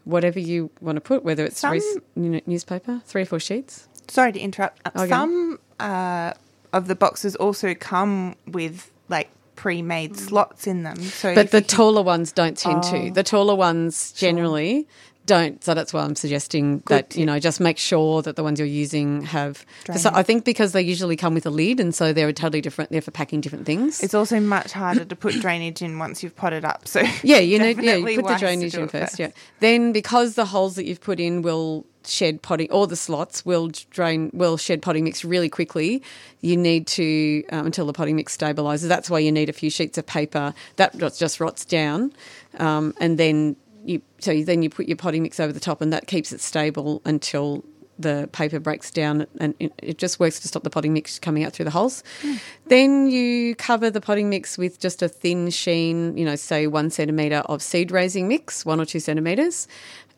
whatever you want to put, whether it's Some- newspaper, three or four sheets. Sorry to interrupt. Uh, Okay. Some uh, of the boxes also come with like pre-made slots in them. So, But the taller ones don't tend Oh. to. The taller ones generally don't. So that's why I'm suggesting that, you know, just make sure that the ones you're using have. So I think because they usually come with a lid and so they're totally different. They're for packing different things. it's also much harder to put drainage in once you've potted up. So yeah, you need yeah, you put the drainage in it first, Yeah. Then because the holes that you've put in will shed potting, or the slots will drain, will shed potting mix really quickly. You need to um, until the potting mix stabilizes. That's why you need a few sheets of paper that just rots down, um, and then you so you, then you put your potting mix over the top, and that keeps it stable until the paper breaks down and it it just works to stop the potting mix coming out through the holes. Hmm. Then you cover the potting mix with just a thin sheen, you know, say one centimetre of seed raising mix, one or two centimetres,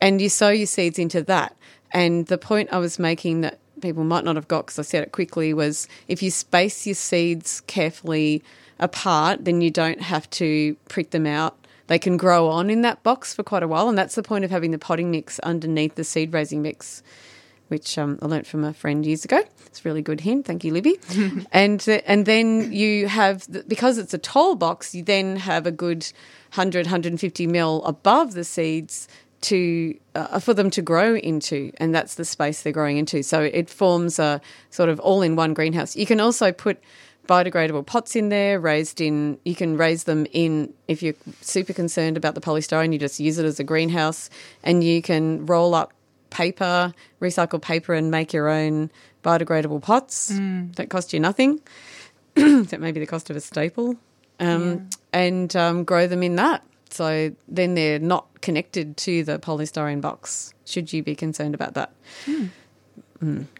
and you sow your seeds into that. And the point I was making that people might not have got because I said it quickly was if you space your seeds carefully apart, then you don't have to prick them out. They can grow on in that box for quite a while, and that's the point of having the potting mix underneath the seed raising mix which um, I learnt from a friend years ago. It's a really good hint. Thank you, Libby. and uh, and then you have the, because it's a tall box, you then have a good 100 150 mil above the seeds to uh, for them to grow into, and that's the space they're growing into. So it forms a sort of all-in-one greenhouse. You can also put biodegradable pots in there raised in you can raise them in if you're super concerned about the polystyrene you just use it as a greenhouse and you can roll up paper, recycled paper, and make your own biodegradable pots that cost you nothing. that may be the cost of a staple, um, and um, grow them in that. So then they're not connected to the polystyrene box. Should you be concerned about that?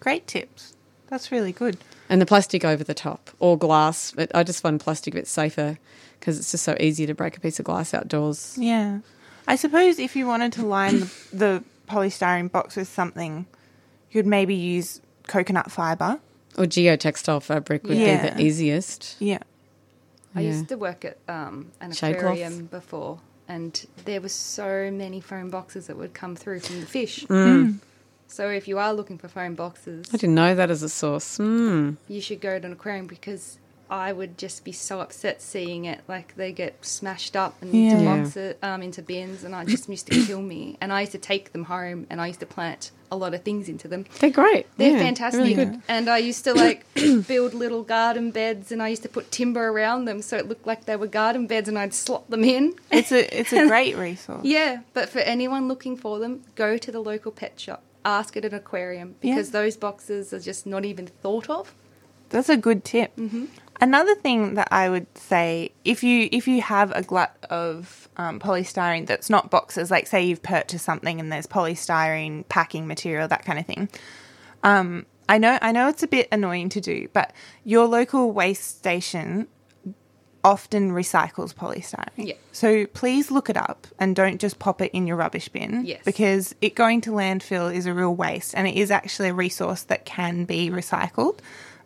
great tips. That's really good. And the plastic over the top or glass. But I just find plastic a bit safer because it's just so easy to break a piece of glass outdoors. Yeah. I suppose if you wanted to line the, the polystyrene box with something, you'd maybe use coconut fibre. Or geotextile fabric would Yeah. be the easiest. Yeah. I Yeah. used to work at um, an Shade cloth? aquarium before, and there were so many foam boxes that would come through from the fish. So if you are looking for foam boxes, I didn't know that as a source. Mm. you should go to an aquarium because I would just be so upset seeing it. Like they get smashed up and Yeah. into Yeah. boxes, um, into bins, and I just used to kill me. And I used to take them home, and I used to plant a lot of things into them. They're great. They're Yeah, fantastic. Really good. And I used to like build little garden beds and I used to put timber around them so it looked like they were garden beds and I'd slot them in. It's a it's a great resource. Yeah, but for anyone looking for them, go to the local pet shop. Ask at an aquarium because Yeah. those boxes are just not even thought of. That's a good tip. Mm-hmm. Another thing that I would say, if you if you have a glut of um, polystyrene that's not boxes, like say you've purchased something and there's polystyrene packing material, that kind of thing. Um, I know I know it's a bit annoying to do, but your local waste station often recycles polystyrene. Yeah. So please look it up and don't just pop it in your rubbish bin. Yes. Because it going to landfill is a real waste and it is actually a resource that can be recycled.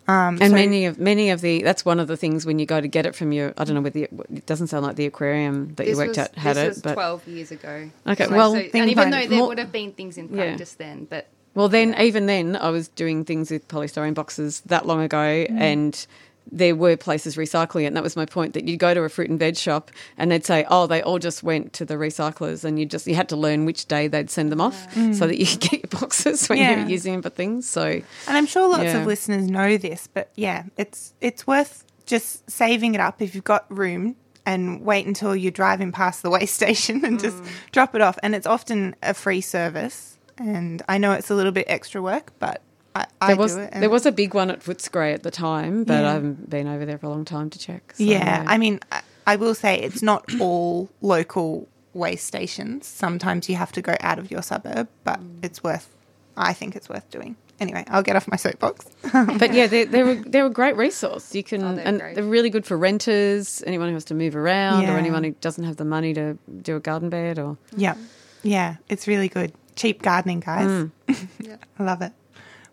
Um, And so- many of many of the that's one of the things when you go to get it from your I don't know whether you, it doesn't sound like the aquarium that you worked was, at had this it, was but 12 years ago. Okay, So- well, so- and even though there More- would have been things in Yeah. practice then, but well then even then I was doing things with polystyrene boxes that long ago Mm. and there were places recycling it and that was my point that you'd go to a fruit and veg shop and they'd say oh they all just went to the recyclers and you just you had to learn which day they'd send them off so that you could get your boxes when Mm. Yeah. you're using them for things so And I'm sure lots Yeah. of listeners know this, but yeah, it's it's worth just saving it up if you've got room and wait until you're driving past the waste station and just drop it off. And it's often a free service. And I know it's a little bit extra work, but I, I there was do it. there was a big one at Footscray at the time but Yeah. I haven't been over there for a long time to check so, yeah, I mean, I, I will say it's not all local waste stations. Sometimes you have to go out of your suburb, but mm. it's worth. I think it's worth doing Anyway, I'll get off my soapbox. But yeah, they're, they're, a, they're a great resource. You can, Oh, they're and great. they're really good for renters, anyone who has to move around, Yeah. or anyone who doesn't have the money to do a garden bed. Or yeah. Yeah. It's really good. Cheap gardening, guys. Yeah. Mm. I love it.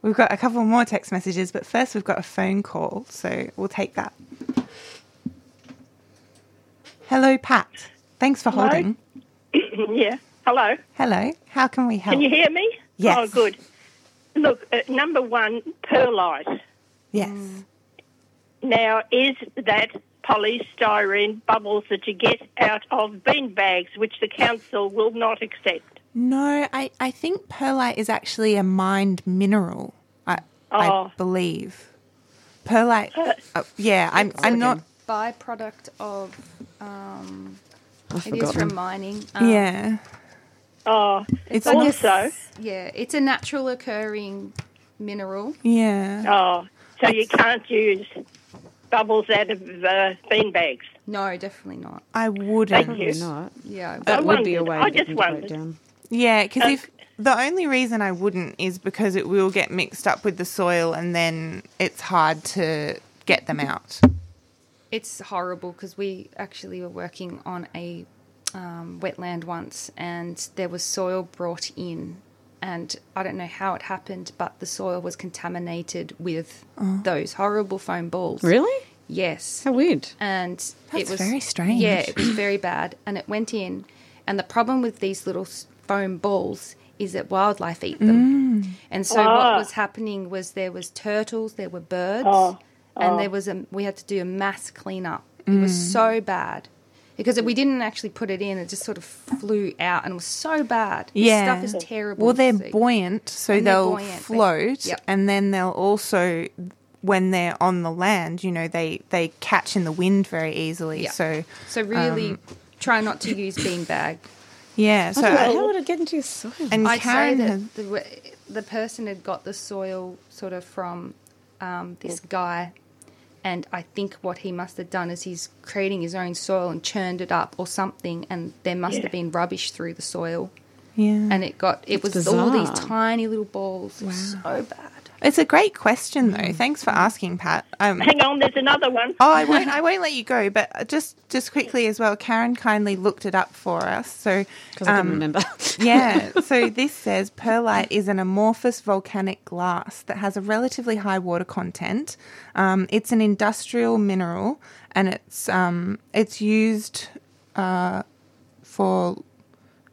We've got a couple more text messages, but first we've got a phone call, so we'll take that. Hello, Pat. Thanks for Hello? holding. yeah. Hello. Hello. How can we help? Can you hear me? Yes. Oh, good. Look, uh, number one, perlite. Yes. Now, is that polystyrene bubbles that you get out of bean bags, which the council will not accept? No, I, I think perlite is actually a mined mineral. I I Oh. believe. Perlite. Uh, yeah, I'm I'm not. byproduct of. Um, I've it is from mining. Um, Yeah. Oh, It's I almost. also, Yeah, it's a natural occurring mineral. Yeah. oh, so you can't use bubbles out of uh, bean bags. No, definitely not. I wouldn't. Thank you. not. Yeah, That I would be a wondered. way I that just you can down. Yeah, because if the only reason I wouldn't is because it will get mixed up with the soil and then it's hard to get them out. it's horrible because we actually were working on a um, wetland once, and there was soil brought in, and I don't know how it happened, but the soil was contaminated with those horrible foam balls. Really? Yes. How weird. and That's it was very strange. Yeah, it was very bad, and it went in. And the problem with these little s- foam balls is that wildlife eat them. Mm. And so Ah. what was happening was there was turtles, there were birds, Oh, and oh. there was a we had to do a mass cleanup. It was Mm. so bad. Because we didn't actually put it in, it just sort of flew out and it was so bad. This Yeah. stuff is terrible. Well, they're buoyant, so And they're they'll buoyant. They- float, Yep. and then they'll also, when they're on the land, you know, they they catch in the wind very easily. Yeah. So So really um, try not to use beanbag. Yeah, so So I- how would it get into your soil? and I'd Karen say that has, the, the person had got the soil sort of from um, this guy, and I think what he must have done is he's creating his own soil and churned it up or something, and there must Yeah. have been rubbish through the soil, yeah, and it got it That's was all these tiny little balls. It was so bad. It's a great question Mm. though. Thanks for asking, Pat. Um, Hang on, there's another one. Oh, I won't. I won't let you go. But just, just quickly as well, Karen kindly looked it up for us. So, Because I um, couldn't remember. yeah. So this says perlite is an amorphous volcanic glass that has a relatively high water content. Um, it's an industrial mineral, and it's um, it's used uh, for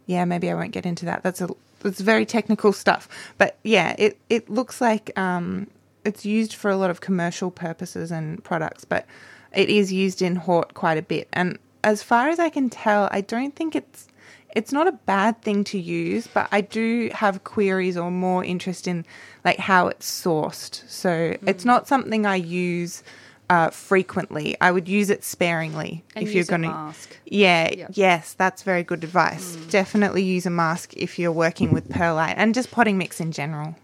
yeah. Maybe I won't get into that. That's a it's very technical stuff. But yeah, it it looks like um, it's used for a lot of commercial purposes and products, but it is used in hort quite a bit. And as far as I can tell, I don't think it's it's not a bad thing to use, but I do have queries or more interest in like how it's sourced. So it's not something I use uh, frequently. I would use it sparingly And if you're going to. mask. Yeah, Yep. yes, that's very good advice. Definitely use a mask if you're working with perlite and just potting mix in general.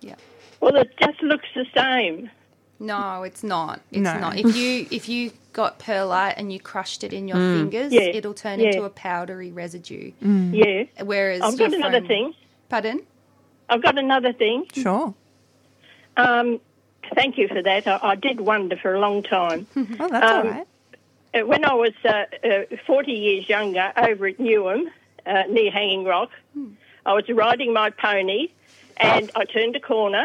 Yeah. Well, it just looks the same. No, it's not. It's No. not. If you if you got perlite and you crushed it in your fingers, Yeah. it'll turn Yeah. into a powdery residue. Yeah. Whereas I've got your another foam- thing. Pardon? I've got another thing. Sure. Um, thank you for that. I, I did wonder for a long time. Oh, that's Um, right. Uh, when I was uh, uh, 40 years younger over at Newham, uh, near Hanging Rock, I was riding my pony and I turned a corner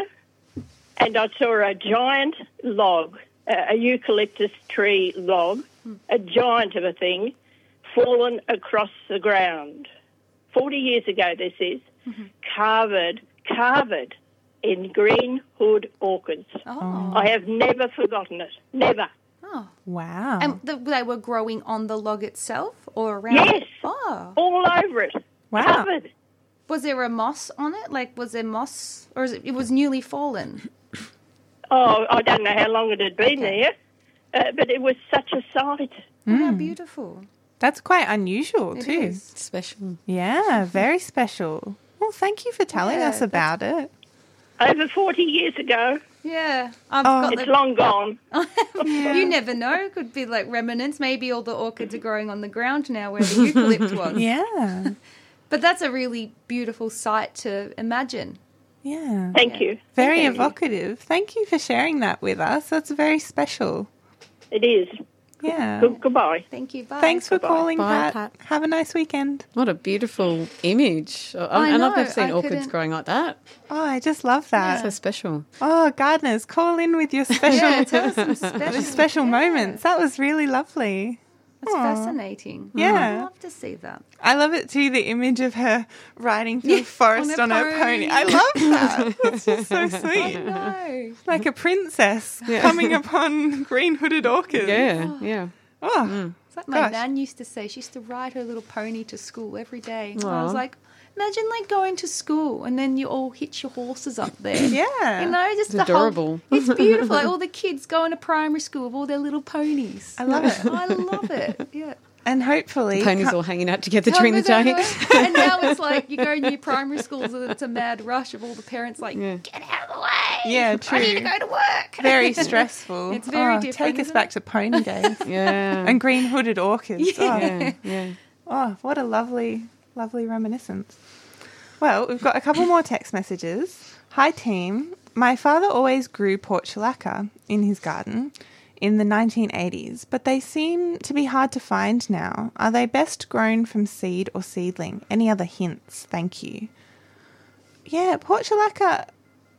and I saw a giant log, a eucalyptus tree log, a giant of a thing, fallen across the ground. 40 years ago, this is, carved, carved in green hood orchids. Oh. I have never forgotten it. Never. Oh. Wow. And the, they were growing on the log itself or around Yes. it? Oh. all over it. Wow. Covered. Was there a moss on it? Like, was there moss? Or is it, it was newly fallen? Oh, I don't know how long it had been Okay. there, uh, but it was such a sight. Oh, how beautiful. that's quite unusual It too. is. Special. Yeah, very special. Well, thank you for telling Yeah, us about it. Over 40 years ago. Yeah. I've Oh. got It's the, long gone. You never know. Could be like remnants. Maybe all the orchids are growing on the ground now where the eucalypt was. Yeah. But that's a really beautiful sight to imagine. Yeah. Thank you. Very Thank you. evocative. Thank you for sharing that with us. That's very special. It is. Yeah. Good, goodbye. Thank you. Bye. Thanks for Bye-bye. calling, Bye, Pat. Pat. Have a nice weekend. What a beautiful image. I I and I've know, never seen I orchids couldn't- growing like that. Oh, I just love that. So special. Oh, gardeners, call in with your special Yeah, tell us some special, special yeah. moments. That was really lovely. That's Aw. fascinating. Yeah. I'd love to see that. I love it too, the image of her riding through Yeah, the forest on on, a her pony. pony. I love that. That's just so sweet. No. Like a princess coming upon green hooded orchids. Yeah, oh. yeah. Oh, mm. It's like my Gosh. nan used to say. She used to ride her little pony to school every day. And I was like, imagine like going to school and then you all hitch your horses up there. yeah. You know, just It's the adorable. Whole, it's beautiful. Like all the kids going to primary school with all their little ponies. I love it. I love it. Yeah. And hopefully, Ponies co- all hanging out together during the Tell day. And now it's like you go in your primary schools and it's a mad rush of all the parents like, Yeah. get out of the way. Yeah, I need to true. go to work. very stressful. It's very Oh, different, Take us back it? to pony days Yeah. and green hooded orchids. Oh, yeah, yeah. Oh, what a lovely, lovely reminiscence. Well, we've got a couple more text messages. Hi, team. My father always grew portulaca in his garden in the 1980s, but they seem to be hard to find now. Are they best grown from seed or seedling? Any other hints? Thank you. Yeah, portulaca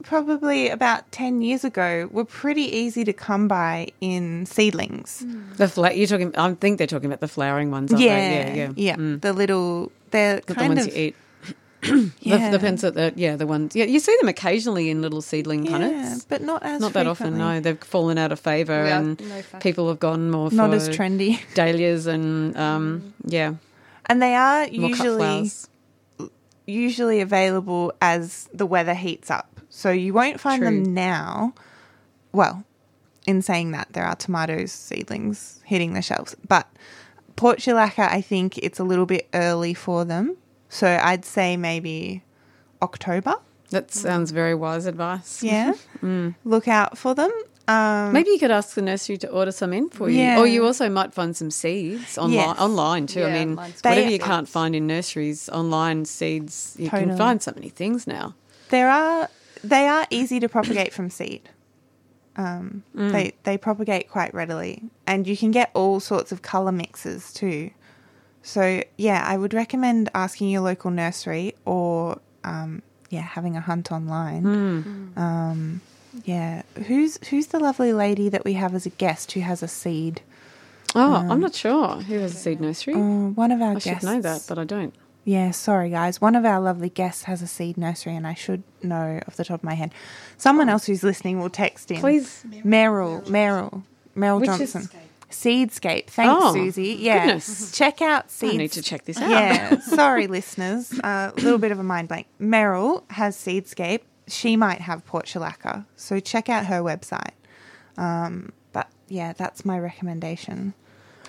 probably about 10 years ago were pretty easy to come by in seedlings. The fla- you're talking. I think they're talking about the flowering ones. Aren't Yeah, they? yeah, yeah, yeah. Mm. The little, they're the kind ones of you eat. Yeah. The, the pens that, the, yeah, the ones. Yeah, you see them occasionally in little seedling yeah, punnets. but not as Not that often. No, they've fallen out of favour, Yeah, and no people have gone more for Not as trendy, dahlias and um, yeah, and they are usually usually available as the weather heats up. So you won't find True. them now. Well, in saying that, there are tomatoes seedlings hitting the shelves, but portulaca, I think it's a little bit early for them. So I'd say maybe October. That sounds very wise advice. Yeah, look out for them. Um, Maybe you could ask the nursery to order some in for you, Yeah. or you also might find some seeds online. Yes. Online too. I mean, whatever They- you can't find in nurseries, online seeds you Totally. can find so many things now. There are they are easy to propagate from seed. Um, They they propagate quite readily, and you can get all sorts of color mixes too. So yeah, I would recommend asking your local nursery or um, yeah, having a hunt online. Um, yeah, who's who's the lovely lady that we have as a guest who has a seed? Oh, I'm not sure who has a seed nursery. Oh, one of our I guests. should know that, but I don't. Yeah, sorry guys. One of our lovely guests has a seed nursery, and I should know off the top of my head. Someone else who's listening will text in. Please. Meryl, Meryl, Meryl Which is- Johnson. Seedscape. Thanks, Oh, Susie. Yeah, goodness. check out Seeds. I need to check this out. Yeah, sorry, listeners. A little bit of a mind blank. Meryl has Seedscape. She might have portulaca, so check out her website. Um, but yeah, that's my recommendation.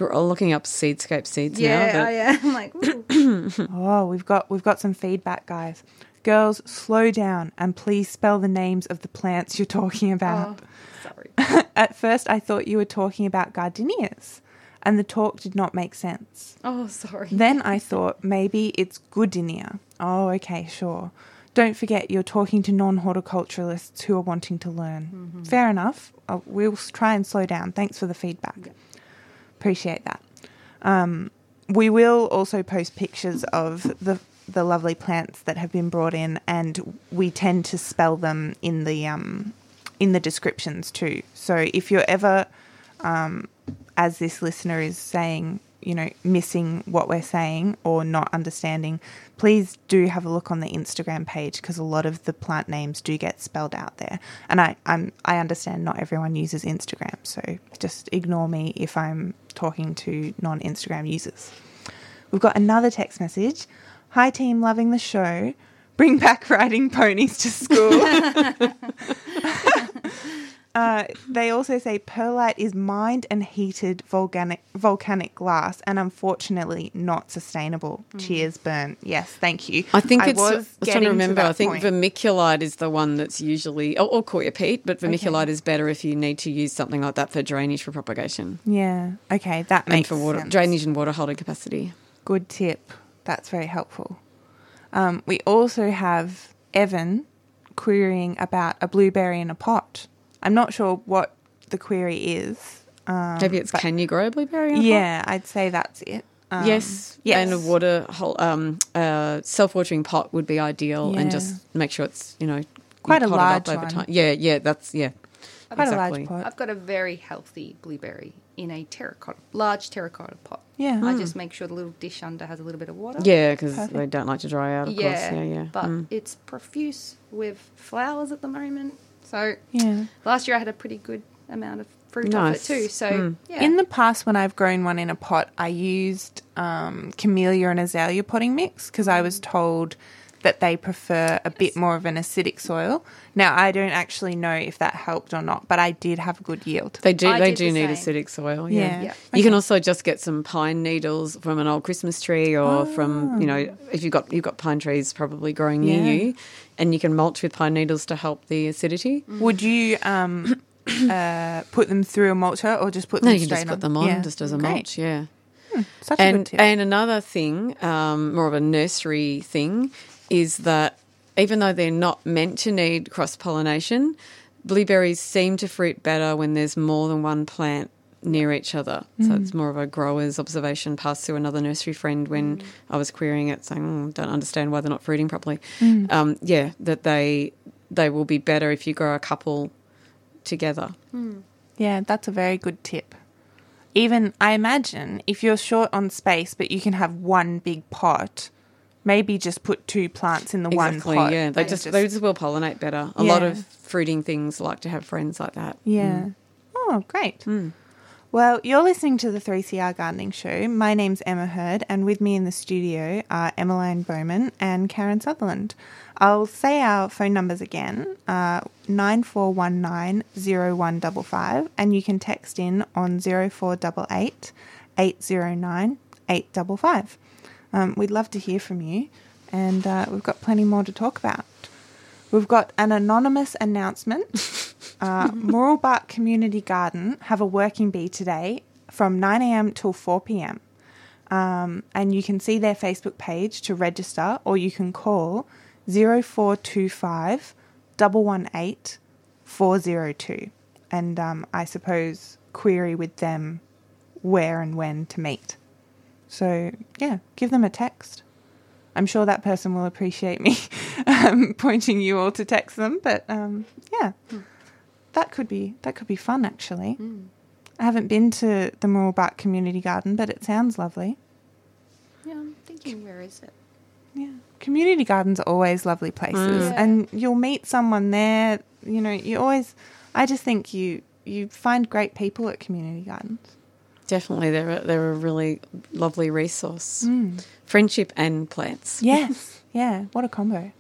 We're all looking up seedscape seeds Yeah, now. but- I am. I'm like, ooh. Oh, we've got we've got some feedback, guys. Girls, slow down and please spell the names of the plants you're talking about. oh, sorry. At first, I thought you were talking about gardenias, and the talk did not make sense. Oh, sorry. Then I thought maybe it's goodenia. Oh, okay, sure. Don't forget you're talking to non horticulturalists who are wanting to learn. Fair enough. Uh, we'll try and slow down. Thanks for the feedback. Appreciate that. Um, we will also post pictures of the the lovely plants that have been brought in, and we tend to spell them in the um, in the descriptions too. So if you're ever, um, as this listener is saying, you know, missing what we're saying or not understanding, please do have a look on the Instagram page because a lot of the plant names do get spelled out there. And I, I'm I understand not everyone uses Instagram, so just ignore me if I'm talking to non-Instagram users. We've got another text message. Hi team, loving the show. Bring back riding ponies to school. Uh, they also say perlite is mined and heated volcanic volcanic glass, and unfortunately not sustainable. Cheers, burn. Yes, thank you. I think it's. I was, trying to remember. that I think point. vermiculite is the one that's usually, or, or coryopete, but vermiculite is better if you need to use something like that for drainage for propagation yeah. Okay, that and makes for water sense. drainage and water holding capacity. Good tip. That's very helpful. Um, we also have Evan querying about a blueberry in a pot. I'm not sure what the query is. Um, Maybe it's can you grow a blueberry? in a pot? Yeah, I'd say that's it. Um, yes, yes. and a water hole, um, uh, self-watering pot would be ideal, and just make sure it's you know you Quite a pot it up large over one. time. Yeah, yeah, that's yeah, Quite exactly. a large pot. I've got a very healthy blueberry in a terracotta, large terracotta pot. Yeah. I just make sure the little dish under has a little bit of water. Yeah, because they don't like to dry out. Of yeah, course. yeah, yeah. But Mm. it's profuse with flowers at the moment. So Yeah. last year I had a pretty good amount of fruit Nice. off it too. So Mm. yeah, In the past, when I've grown one in a pot, I used um, camellia and azalea potting mix because I was told that they prefer a bit more of an acidic soil. Now, I don't actually know if that helped or not, but I did have a good yield. They do. I they do the need same. acidic soil. Yeah. Yeah. Yeah. You can also just get some pine needles from an old Christmas tree, or from you know, if you've got you've got pine trees probably growing near you, and you can mulch with pine needles to help the acidity. Would you um, uh, put them through a mulcher or just put them No, you can straight just put them on Yeah. just as a Great. mulch. Yeah. Such a and good tip. and another thing, um, more of a nursery thing, is that even though they're not meant to need cross pollination, blueberries seem to fruit better when there's more than one plant near each other. So Mm. it's more of a grower's observation passed through another nursery friend when I was querying it, saying, "Mm, "Don't understand why they're not fruiting properly." Mm. Um, yeah, that they they will be better if you grow a couple together. Yeah, that's a very good tip. Even I imagine if you're short on space, but you can have one big pot, maybe just put two plants in the exactly. one pot. Yeah, they and just, they just will pollinate better. A lot of fruiting things like to have friends like that. yeah. Oh, great. Well, you're listening to the 3CR Gardening Show. My name's Emma Herd, and with me in the studio are Emmaline Bowman and Karen Sutherland. I'll say our phone numbers again uh, 9419 and you can text in on 0488 809 855. Um, we'd love to hear from you, and uh, we've got plenty more to talk about. We've got an anonymous announcement. Uh, Mooroolbark Community Garden have a working bee today from 9am till 4pm. Um, and you can see their Facebook page to register, or you can call 0425 118 402. And um, I suppose query with them where and when to meet. So, yeah, give them a text. I'm sure that person will appreciate me um, pointing you all to text them, but um, yeah, that could be that could be fun actually. I haven't been to the Mooroolbark Community Garden, but it sounds lovely. yeah, I'm thinking where is it? Yeah, community gardens are always lovely places, Mm. Yeah. and you'll meet someone there. You know, you always. I just think you you find great people at community gardens. Definitely, they're a, they're a really lovely resource. Friendship and plants. Yes, yeah, what a combo.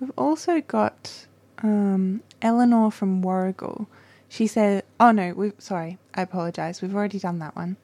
We've also got um, Eleanor from Warragul. She said, "Oh no, we sorry, I apologise. We've already done that one."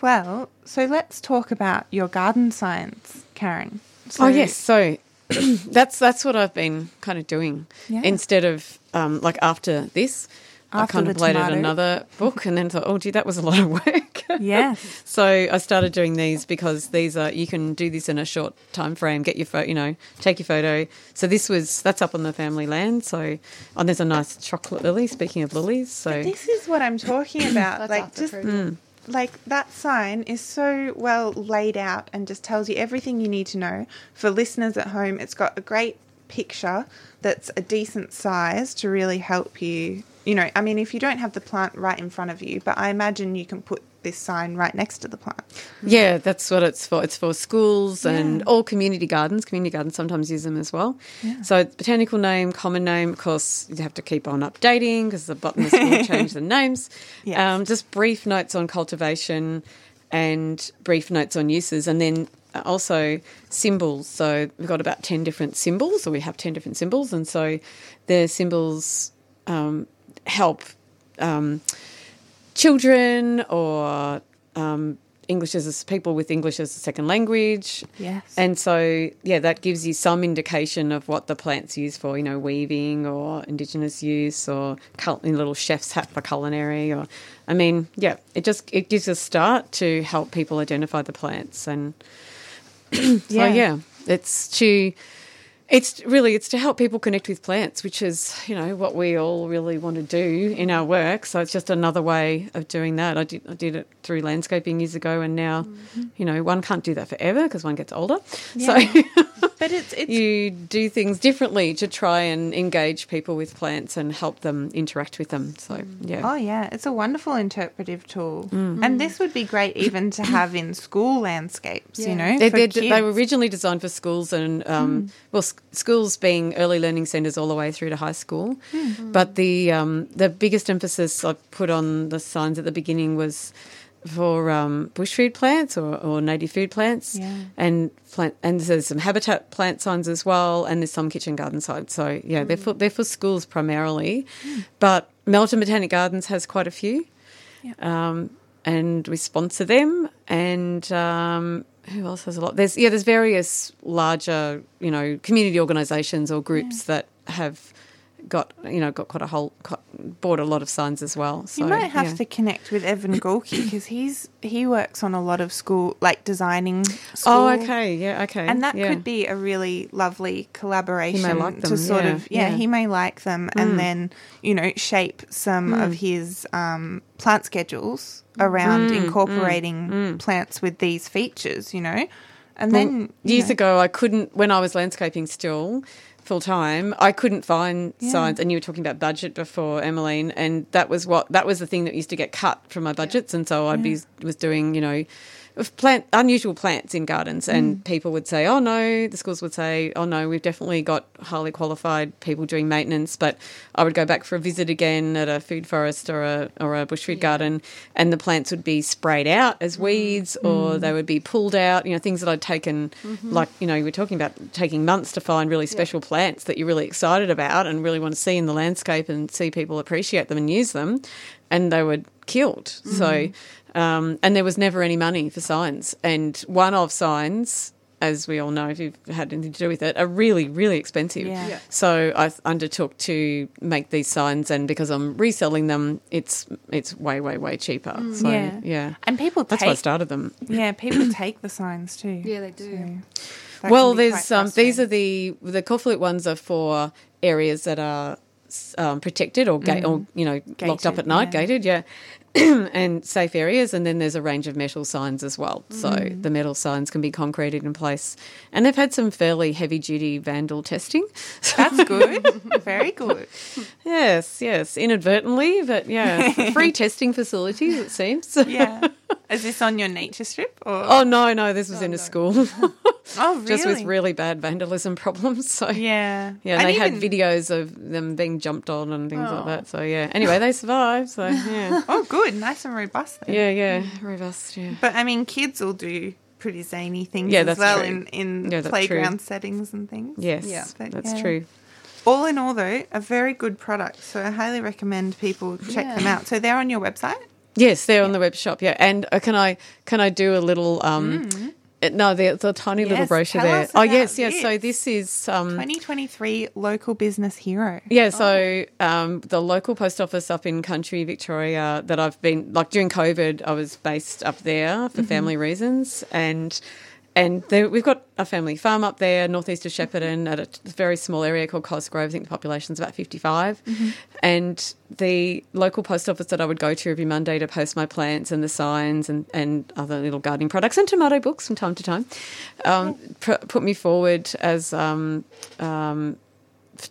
Well, so let's talk about your garden science, Karen. So, oh yes, so that's that's what I've been kind of doing. Yeah. Instead of um, like after this, I After the contemplated tomato. another book, and then thought, oh gee, that was a lot of work. Yes. So I started doing these because these are you can do this in a short time frame. Get your photo, you know, take your photo. So this was that's up on the family land. So and there's a nice chocolate lily. Speaking of lilies, so This is what I'm talking about. That's like just fruit. Mm. like that sign is so well laid out and just tells you everything you need to know. For listeners at home, it's got a great picture that's a decent size to really help you. You know, I mean, if you don't have the plant right in front of you, but I imagine you can put this sign right next to the plant. Yeah, that's what it's for. It's for schools and Yeah. all community gardens. Community gardens sometimes use them as well. So botanical name, common name. Of course, you have to keep on updating because the botanists will change the names. Yes. Um, just brief notes on cultivation and brief notes on uses, and then also symbols. So we've got about ten different symbols, or we have ten different symbols, and so the symbols um, help. Um, children or um, English as a, people with English as a second language. Yes. And so, yeah, that gives you some indication of what the plant's used for, you know, weaving or indigenous use or cul- in little chef's hat for culinary or, I mean, yeah, it just, it gives a start to help people identify the plants. And so, Yeah. yeah, it's to It's really it's to help people connect with plants, which is you know what we all really want to do in our work. So it's just another way of doing that. I did I did it through landscaping years ago, and now Mm-hmm. you know one can't do that forever because one gets older. Yeah. So But it's it's you do things differently to try and engage people with plants and help them interact with them. So yeah, Oh yeah, it's a wonderful interpretive tool, and this would be great even to have in school landscapes. You know, They, for they, kids. they were originally designed for schools and um, well, s- schools being early learning centres all the way through to high school. But the um, the biggest emphasis I put on the signs at the beginning was for um, bush food plants or, or native food plants, Yeah. and plant and there's some habitat plant signs as well, and there's some kitchen garden signs. So yeah, they're for they're for schools primarily, but Melton Botanic Gardens has quite a few um, and we sponsor them. And um, who else has a lot? There's yeah, there's various larger you know community organisations or groups that have got you know got quite a whole got, bought a lot of signs as well. So you might have yeah. to connect with Evan Gorky because he's he works on a lot of school like designing. School, Oh, okay, yeah, okay, And that yeah. could be a really lovely collaboration like to sort yeah, of yeah. Mm. he may like them and then you know shape some of his um, plant schedules around Mm, incorporating plants with these features you know and then years know, ago I couldn't when I was landscaping still full time I couldn't find signs and you were talking about budget before Emmaline and that was what that was the thing that used to get cut from my budgets. And so I'd be was doing you know of plant unusual plants in gardens and Mm. people would say oh no the schools would say oh no we've definitely got highly qualified people doing maintenance but I would go back for a visit again at a food forest or a or a bush food garden and the plants would be sprayed out as mm. weeds or mm. they would be pulled out you know things that I'd taken mm-hmm. like you know you were talking about taking months to find really special plants that you're really excited about and really want to see in the landscape and see people appreciate them and use them and they were killed. So mm-hmm. Um, and there was never any money for signs and one of signs as we all know if you've had anything to do with it are really really expensive Yeah. Yeah. so I undertook to make these signs, and because I'm reselling them, it's it's way way way cheaper. So Yeah. yeah, and people that's why I started them. yeah people take the signs too Yeah, they do. that well, there's um, these are the the Corflute ones are for areas that are um, protected or ga- or you know locked up at night, yeah. gated, yeah. and safe areas, and then there's a range of metal signs as well. So Mm. the metal signs can be concreted in place, and they've had some fairly heavy duty vandal testing. that's good. Very good. Yes, yes, inadvertently, but yeah, free testing facilities it seems. yeah. Is this on your nature strip or? Oh no, no, this was in a school, oh really just with really? bad vandalism problems. So. Yeah. Yeah, and they had videos of them being jumped on and things like that. So yeah, anyway, they survived. So yeah, oh good nice and robust then. yeah, yeah, robust. Yeah, But I mean, kids will do pretty zany things Yeah, as that's well true. in, in Yeah, playground true. settings and things. yes, Yeah. But, that's yeah. true. All in all, though, a very good product. So I highly recommend people check Yeah. them out. So they're on your website. Yes, they're on the web shop. Yeah, and uh, can I can I do a little um. uh, No, the, the tiny little Mm. Brochure there. Oh yes, yes. So this. this is um, 2023 local business hero. Yeah, so um, the local post office up in country Victoria that I've been like during COVID, I was based up there for family reasons, and and there, we've got a family farm up there, northeast of Shepparton, at a very small area called Cosgrove. I think the population's about 55. And the local post office that I would go to every Monday to post my plants and the signs and, and other little gardening products and tomato books from time to time um, pr- put me forward as um, um,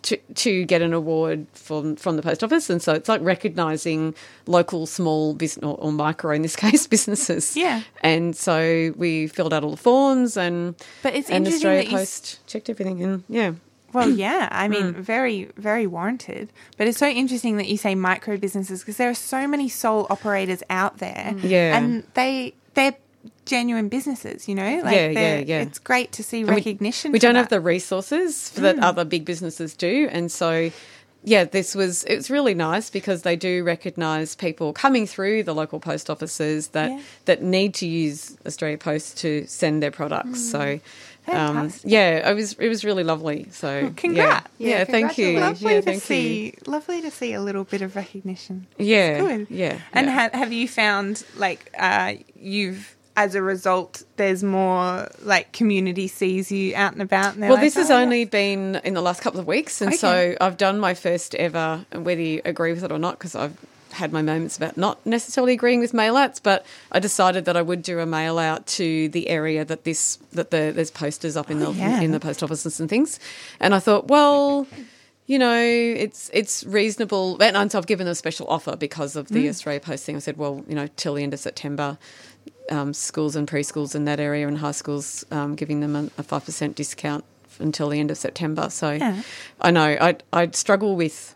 to, to get an award from from the post office, and so it's like recognising local small business or, or micro in this case businesses. Yeah. and so we filled out all the forms, and But it's and interesting Australia that you Post checked everything, and yeah, Well, yeah, I mean, Mm. very, very warranted. But it's so interesting that you say micro businesses because there are so many sole operators out there. Yeah. And they, they're genuine businesses, you know? Like Yeah, yeah, yeah. It's great to see And we- recognition. We, don't have that. the resources that Mm. other big businesses do, and so. Yeah, this was it's really nice because they do recognise people coming through the local post offices that Yeah. that need to use Australia Post to send their products. So, um, yeah, it was it was really lovely. So, Congrats. Yeah, Yeah, yeah, thank you. Lovely yeah, to see. you. Lovely to see a little bit of recognition. Yeah, Good. yeah. And ha- have you found like uh, you've as a result, there's more like community sees you out and about. And Well, like, this has "Oh, only been in the last couple of weeks, and Okay. so I've done my first ever, and whether you agree with it or not, because I've had my moments about not necessarily agreeing with mail outs, but I decided that I would do a mail out to the area that this that the there's posters up in the Oh, yeah. in the post offices and things, and I thought, well. You know, it's it's reasonable, and so I've given them a special offer because of Mm. the Australia Post thing. I said, well, you know, till the end of September, um, schools and preschools in that area and high schools um, giving them a- a five percent discount until the end of September. So Yeah. I know I I'd struggle with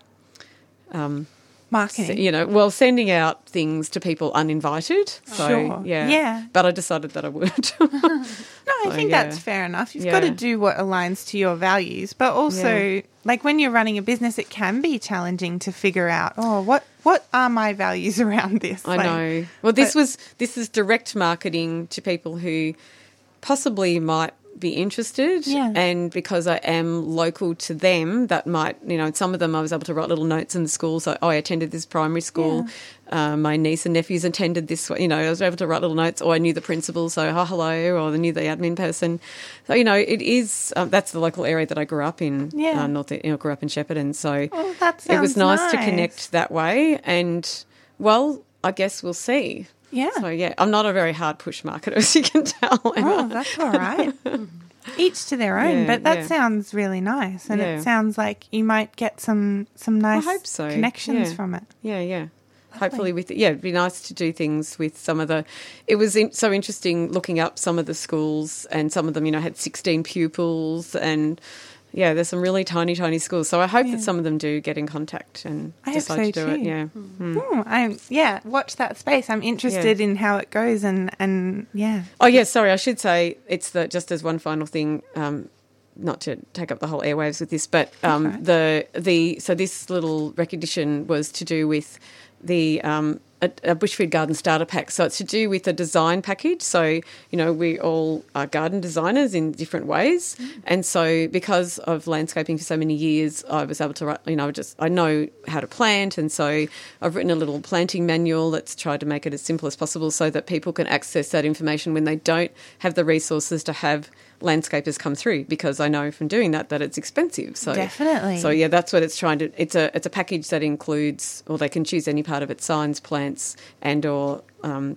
marketing. you know well sending out things to people uninvited. So Sure. yeah, Yeah. But I decided that I would. No, I So, think yeah. that's fair enough. You've Yeah. got to do what aligns to your values, but also Yeah. like when you're running a business, it can be challenging to figure out, oh, what what are my values around this? I Like, know. Well, this was this is direct marketing to people who possibly might be interested, Yeah. and because I am local to them, that might you know some of them I was able to write little notes in the school. So oh, I attended this primary school. Uh, my niece and nephews attended this. You know, I was able to write little notes, or I knew the principal, so oh, hello, or I knew the admin person. So you know, it is um, that's the local area that I grew up in. Yeah. uh, North. You know, grew up in Shepparton, so Oh, it was sounds nice, to connect that way. And well, I guess we'll see. Yeah. So yeah, I'm not a very hard push marketer, as you can tell. Oh, that's all right. Each to their own, Yeah, but that yeah. sounds really nice, and Yeah. it sounds like you might get some some nice so, connections from it. yeah, yeah. Hopefully, with yeah, it'd be nice to do things with some of the. It was in, so interesting looking up some of the schools, and some of them, you know, had 16 pupils, and yeah, there's some really tiny, tiny schools. So I hope Yeah. that some of them do get in contact and I hope decide so to do it. too. Yeah, Hmm, I'm yeah. Watch that space. I'm interested in how it goes, and and yeah. Oh yeah, sorry. I should say it's the just as one final thing. Um, not to take up the whole airwaves with this, but um, Okay. the the so this little recognition was to do with the um, a, a bush food garden starter pack. So it's to do with a design package. So you know we all are garden designers in different ways, mm. and so because of landscaping for so many years, I was able to write. You know, just I know how to plant, and so I've written a little planting manual that's tried to make it as simple as possible, so that people can access that information when they don't have the resources to have landscapers come through because I know from doing that that it's expensive. So Definitely. So yeah, that's what it's trying to. It's a it's a package that includes, or they can choose any part of it: signs, plants, and or um,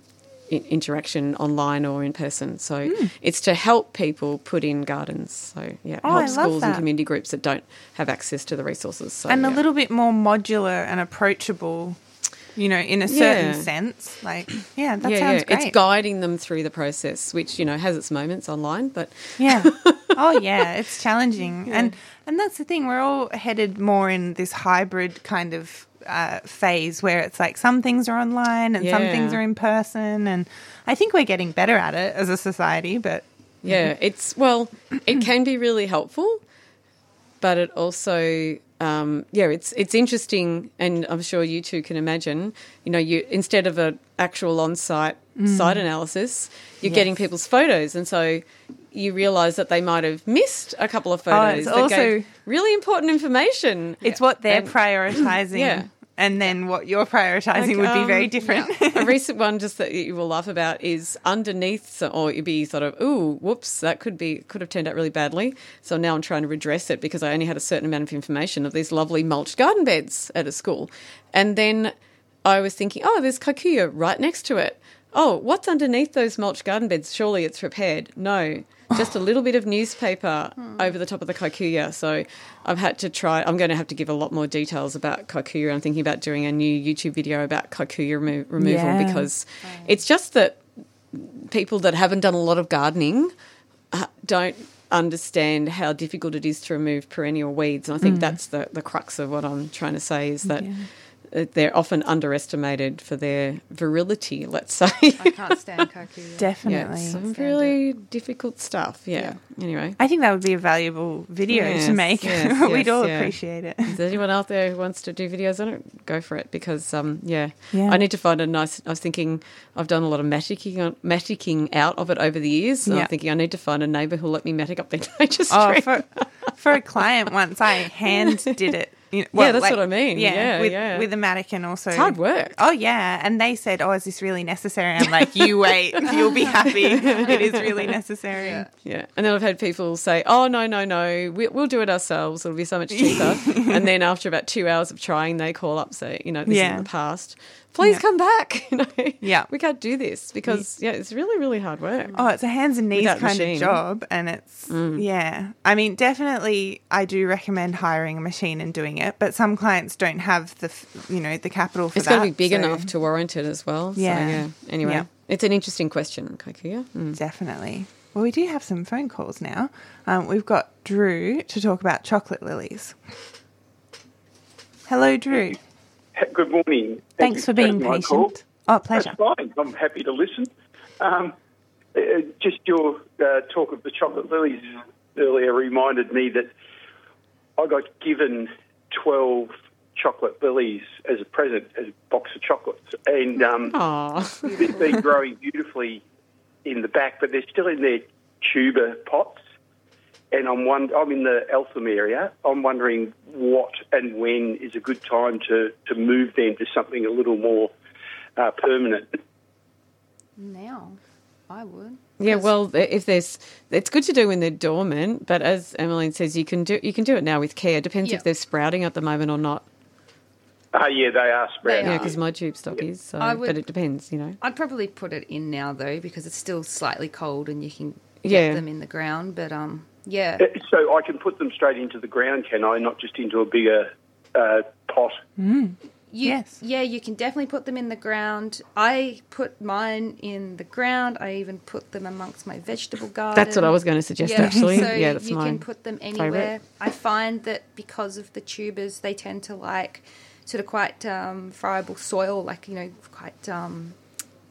interaction online or in person. So it's to help people put in gardens. So yeah. Oh, help schools and community groups that don't have access to the resources. So, and a little bit more modular and approachable, you know, in a certain Yeah. sense. Like, yeah, that yeah, sounds yeah. great. It's guiding them through the process, which you know has its moments online, but yeah. Oh, yeah. It's challenging, and and that's the thing. We're all headed more in this hybrid kind of uh, phase where it's like some things are online and some things are in person, and I think we're getting better at it as a society. But Yeah, it's well, it can be really helpful, but it also um, yeah, it's it's interesting, and I'm sure you two can imagine. You know, you instead of an actual on-site site analysis, you're getting people's photos, and so you realise that they might have missed a couple of photos Oh, it's also- really important information. it's what they're prioritizing, Yeah. And then what you're prioritizing would be Um, very different. a recent one, just that you will laugh about, is underneath, or you'd be sort of, ooh, whoops, that could be could have turned out really badly. So now I'm trying to redress it because I only had a certain amount of information of these lovely mulched garden beds at a school, and then I was thinking, oh, there's kikuyu right next to it. Oh, what's underneath those mulch garden beds? Surely it's repaired. No, just a little bit of newspaper over the top of the kikuyu. So I've had to try. I'm going to have to give a lot more details about kikuyu. I'm thinking about doing a new YouTube video about kikuyu remo- removal Yeah. because it's just that people that haven't done a lot of gardening uh, don't understand how difficult it is to remove perennial weeds. And I think that's the, the crux of what I'm trying to say is that uh, they're often underestimated for their virility, let's say. I can't stand kikuyu. yeah, Definitely. it's some really difficult stuff. Yeah. Anyway. I think that would be a valuable video Yes, to make. yes, We'd yes, all yeah. appreciate it. Is there anyone out there who wants to do videos on it? Go for it because, um, yeah, Yeah. I need to find a nice. I was thinking I've done a lot of mattocking, on, mattocking out of it over the years. And Yeah. I'm thinking I need to find a neighbour who'll let me mattock up their nature Oh, for, for a client once, I hand did it You know, Yeah, that's what I mean. Yeah, with, yeah. with a and also It's hard work. Oh yeah, and they said, "Oh, is this really necessary?" I'm like, "You wait, you'll be happy. It is really necessary." Yeah, and then I've had people say, "Oh no, no, no, we, we'll do it ourselves. It'll be so much cheaper." and then after about two hours of trying, they call up, say, "You know, this is in the past. Please Yeah. come back. You know, Yeah. we can't do this because yeah, it's really, really hard work. Oh, it's a hands and knees Without kind machine. of job, and it's yeah. I mean, definitely, I do recommend hiring a machine and doing it, but some clients don't have the you know the capital for It's that. It's got to be big so enough to warrant it as well. So, Yeah. yeah. Anyway, Yeah. it's an interesting question, kikuyu. Mm. Definitely. Well, we do have some phone calls now. Um, we've got Drew to talk about chocolate lilies. Hello, Drew. Good morning. Thank Thanks for being taking my call. patient. Oh, pleasure. That's fine. I'm happy to listen. Um, uh, just your uh, talk of the chocolate lilies earlier reminded me that I got given 12 chocolate lilies as a present, as a box of chocolates. And um, they've been growing beautifully in the back, but they're still in their tuber pots. And I'm one, I'm in the Eltham area. I'm wondering what and when is a good time to, to move them to something a little more uh, permanent. Now, I would. Yeah, well, if there's, it's good to do when they're dormant, but as Emmaline says, you can do you can do it now with care. Depends Yeah. if they're sprouting at the moment or not. Uh, yeah, they are sprouting. Yeah, are. because my tube stock is. So, I would- but it depends, you know. I'd probably put it in now though because it's still slightly cold and you can get Yeah. them in the ground. But um, yeah, Uh, So I can put them straight into the ground, can I? Not just into a bigger uh, pot. you, Yes. yeah, you can definitely put them in the ground. I put mine in the ground. I even put them amongst my vegetable garden. That's what I was going to suggest, actually. So yeah, that's you my can put them anywhere. favourite. I find that because of the tubers, they tend to like sort of quite um, friable soil, like you know, quite um,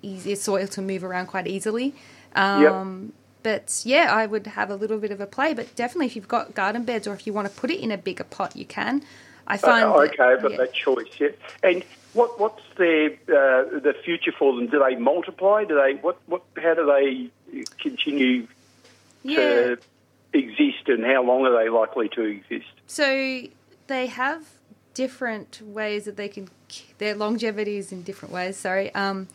easier soil to move around quite easily. Um, But yeah, I would have a little bit of a play. But definitely, if you've got garden beds or if you want to put it in a bigger pot, you can. I find Uh, okay, I've got yeah. that choice. Yeah. And what what's their uh, the future for them? Do they multiply? Do they what what? How do they continue yeah. to exist, and how long are they likely to exist? So they have different ways that they can their longevity is in different ways. Sorry, um,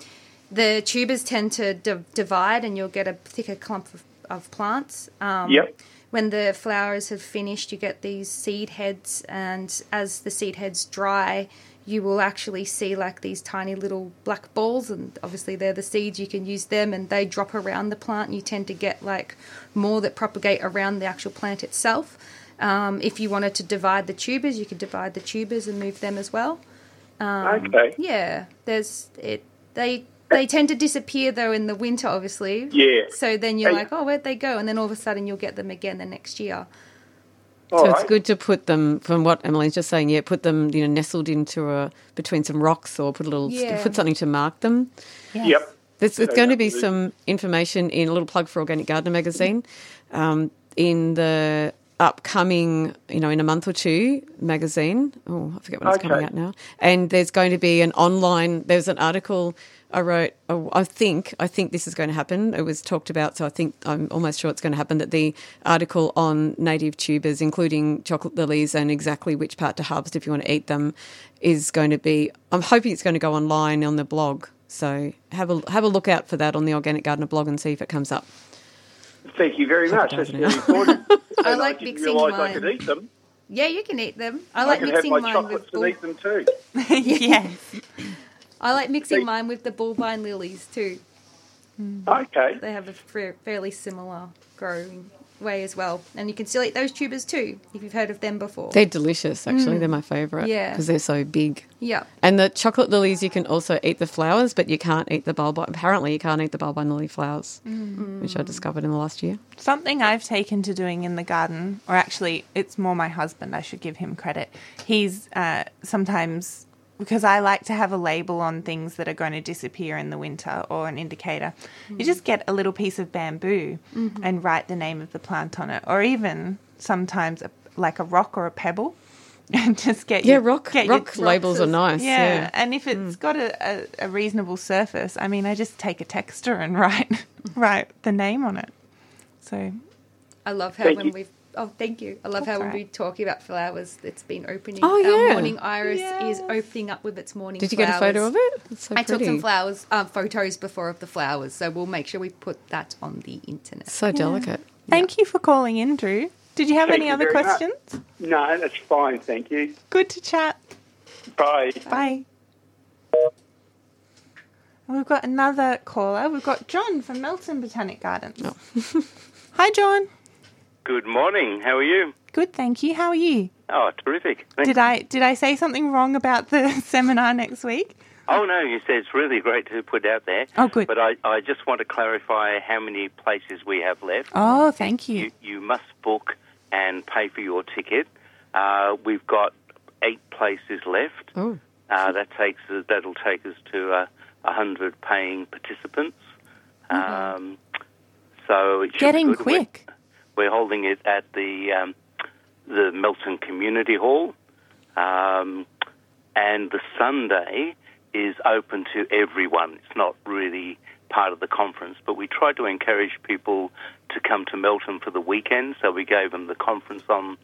the tubers tend to di- divide, and you'll get a thicker clump of, of plants. Um, Yep. When the flowers have finished, you get these seed heads, and as the seed heads dry, you will actually see like these tiny little black balls, and obviously they're the seeds. You can use them, and they drop around the plant. And you tend to get like more that propagate around the actual plant itself. Um, if you wanted to divide the tubers, you could divide the tubers and move them as well. Um, okay. Yeah, there's it. They they tend to disappear though in the winter, obviously. Yeah. So then you're Hey. like, oh, where'd they go? And then all of a sudden you'll get them again the next year. All So right. it's good to put them, from what Emmaline's just saying, yeah, put them, you know, nestled into a between some rocks or put a little, Yeah. put something to mark them. Yep. There's, there's going to be some information in a little plug for Organic Gardener magazine um, in the upcoming, you know, in a month or two magazine. Oh, I forget when it's coming out now. And there's going to be an online. There's an article I wrote. oh, I think I think this is going to happen. It was talked about, so I think I'm almost sure it's going to happen. That the article on native tubers, including chocolate lilies, and exactly which part to harvest if you want to eat them, is going to be. I'm hoping it's going to go online on the blog. So have a have a look out for that on the Organic Gardener blog and see if it comes up. Thank you very much. That's doesn't very it? important. I And like didn't mixing realise I mine. could eat them. Yeah, you can eat them. I I like can have mixing my mine chocolates with and bull, eat them too. yes. I like mixing Hey. mine with the bulbine lilies too. Mm. Okay. They have a fairly similar growing way as well, and you can still eat those tubers too if you've heard of them before. They're delicious, actually. Mm. They're my favourite. Yeah. because they're so big. yeah. And the chocolate lilies, you can also eat the flowers, but you can't eat the bulb. Apparently, you can't eat the bulbine lily flowers, mm. which I discovered in the last year. Something I've taken to doing in the garden, or actually, it's more my husband. I should give him credit. He's uh, sometimes because I like to have a label on things that are going to disappear in the winter or an indicator. You mm. just get a little piece of bamboo mm-hmm. and write the name of the plant on it, or even sometimes a, like a rock or a pebble. And just get Yeah, your, rock get your rock labels are nice. yeah. Yeah, and if it's mm. got a, a, a reasonable surface, I mean, I just take a texture and write write the name on it. So I love how Thank when you. we've Oh, thank you. I love That's how when all we right. talk about flowers, it's been opening. Oh, Our yeah. morning iris Yes. is opening up with its morning Did you get a photo of it? It's so I took some flowers, um, photos before of the flowers, so we'll make sure we put that on the internet. So delicate. Thank you for calling in, Drew. Did you have Thank any you other very much. questions? No, that's fine. Thank you. Good to chat. Bye. Bye. And we've got another caller. We've got John from Melton Botanic Gardens. Hi, John. Good morning. How are you? Good, thank you. How are you? Oh, terrific. Thank- Did I did I say something wrong about the seminar next week? Oh no, you said it's really great to put out there. Oh, good. But I, I just want to clarify how many places we have left. Oh, thank you. You, you must book and pay for your ticket. Uh, we've got eight places left. Oh. Uh, that takes that'll take us to uh, hundred paying participants. Um, so it should Getting quick. We're holding it at the um, the Melton Community Hall, um, and the Sunday is open to everyone. It's not really part of the conference, but we tried to encourage people to come to Melton for the weekend. So we gave them the conference on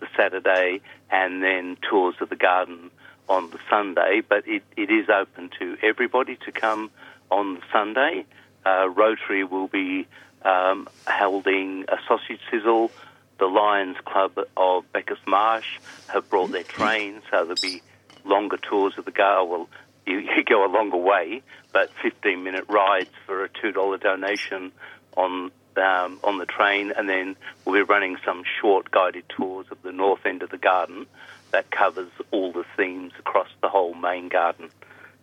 the Saturday and then tours of the garden on the Sunday. But it, it is open to everybody to come on the Sunday. Uh, Rotary will be um, holding a sausage sizzle. The Lions Club of Bacchus Marsh have brought their train, so there'll be longer tours of the garden. Well, you, you go a longer way, but 15 minute rides for a $2 donation on um, on the train, and then we'll be running some short guided tours of the north end of the garden that covers all the themes across the whole main garden.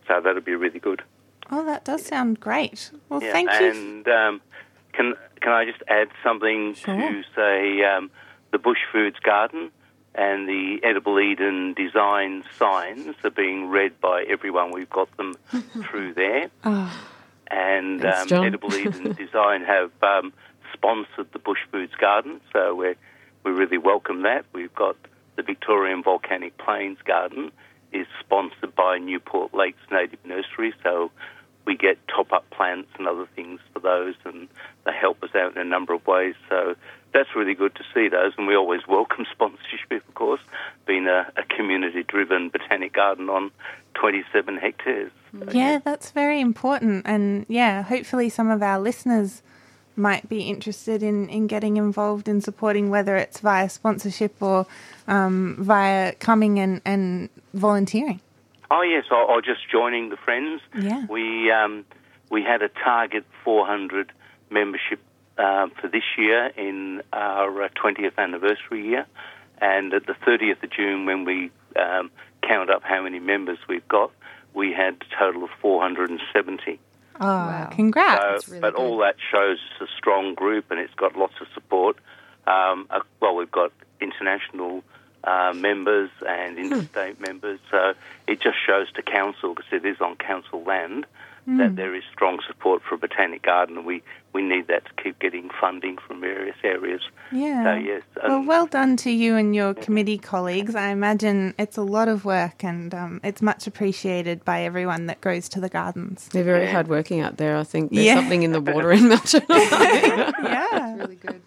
So that'll be really good. Oh, that does sound great. Well, Yeah, thank you. and um, can can I just add something Sure. to say um, the Bush Foods Garden and the Edible Eden design signs are being read by everyone. We've got them through there, Oh, and Thanks, um, Edible Eden Design have um, sponsored the Bush Foods Garden, so we we really welcome that. We've got the Victorian Volcanic Plains Garden is sponsored by Newport Lakes Native Nursery, so we get top up plants and other things for those, and they help us out in a number of ways. So that's really good to see those, and we always welcome sponsorship, of course, being a, a community driven botanic garden on 27 hectares. yeah, that's very important. And yeah, hopefully some of our listeners might be interested in, in getting involved in supporting, whether it's via sponsorship or um, via coming and, and volunteering. Oh yes, or, or just joining the friends. Yeah. We um, we had a target 400 membership uh, for this year in our uh, 20th anniversary year, and at the 30th of June, when we um, count up how many members we've got, we had a total of 470. Oh, Wow. congrats. So, really but all that shows it's a strong group and it's got lots of support. Um, uh, well, we've got international uh, members and interstate members, so it just shows to council because it is on council land that there is strong support for a botanic garden, and we, we need that to keep getting funding from various areas. Yeah. So yes, Well, um, well done to you and your committee colleagues. I imagine it's a lot of work and um, it's much appreciated by everyone that goes to the gardens. They're very Yeah. hardworking out there. I think there's Yeah. something in the water in Melton. yeah. Really good.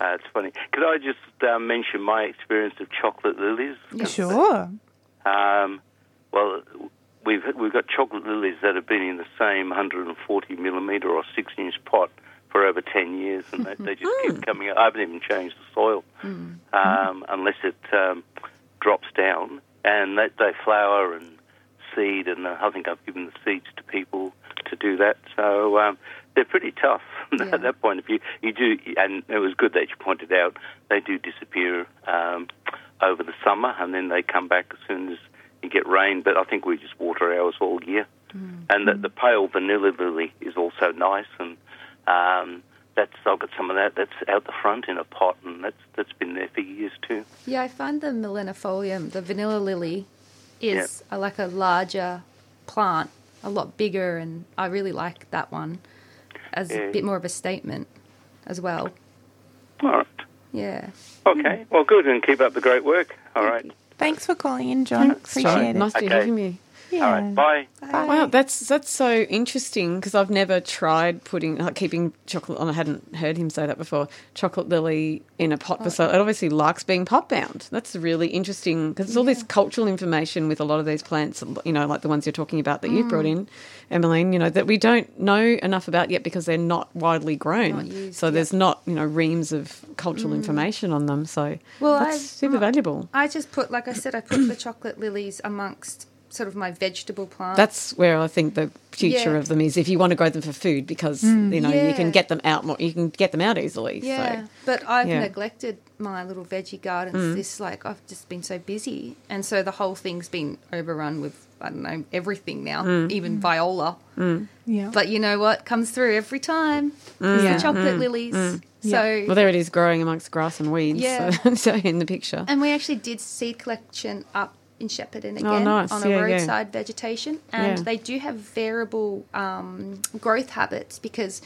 Uh, it's funny. Could I just uh, mention my experience of chocolate lilies? Sure. Um, well, we've we've got chocolate lilies that have been in the same 140 millimetre or six inch pot for over 10 years, and they, they just keep coming up. I haven't even changed the soil um, unless it um, drops down, and they, they flower and seed, and I think I've given the seeds to people to do that. So um, they're pretty tough Yeah. at that point of view. You do, and it was good that you pointed out they do disappear um, over the summer, and then they come back as soon as you get rain. But I think we just water ours all year. And the, the pale vanilla lily is also nice, and um, that's I've got some of that. That's out the front in a pot, and that's that's been there for years too. Yeah, I find the milleflorum, the vanilla lily, is a, like a larger plant, a lot bigger, and I really like that one as Yeah. a bit eh. more of a statement as well. All right. Yeah. Okay. Well, good, and keep up the great work. All right. Thanks for calling in, John. Thanks, Appreciate John. it. Nice to Okay. hear from you. Yeah. All right, bye. Wow, that's that's so interesting because I've never tried putting like keeping chocolate. And I hadn't heard him say that before. Chocolate lily in a pot, so it obviously likes being pot bound. That's really interesting because it's all this cultural information with a lot of these plants. You know, like the ones you're talking about that you've brought mm. in, Emmaline. You know that we don't know enough about yet because they're not widely grown. Not used, so yeah. there's not you know reams of cultural mm. information on them. So Well, that's I've- super valuable. I just put, like I said, I put the chocolate lilies amongst sort of my vegetable plants. That's where I think the future Yeah. of them is. If you want to grow them for food, because mm. you know you can get them out more, you can get them out easily. Yeah, So. but I've yeah. neglected my little veggie gardens. Mm. This like I've just been so busy, and so the whole thing's been overrun with I don't know everything now, mm. even viola. Yeah. But you know what comes through every time? It's Yeah. the chocolate lilies. So Well, there it is, growing amongst grass and weeds. Yeah. So, so in the picture. And we actually did seed collection up in Shepparton again Oh, nice. on a Yeah, yeah. roadside vegetation, and Yeah. they do have variable um, growth habits because.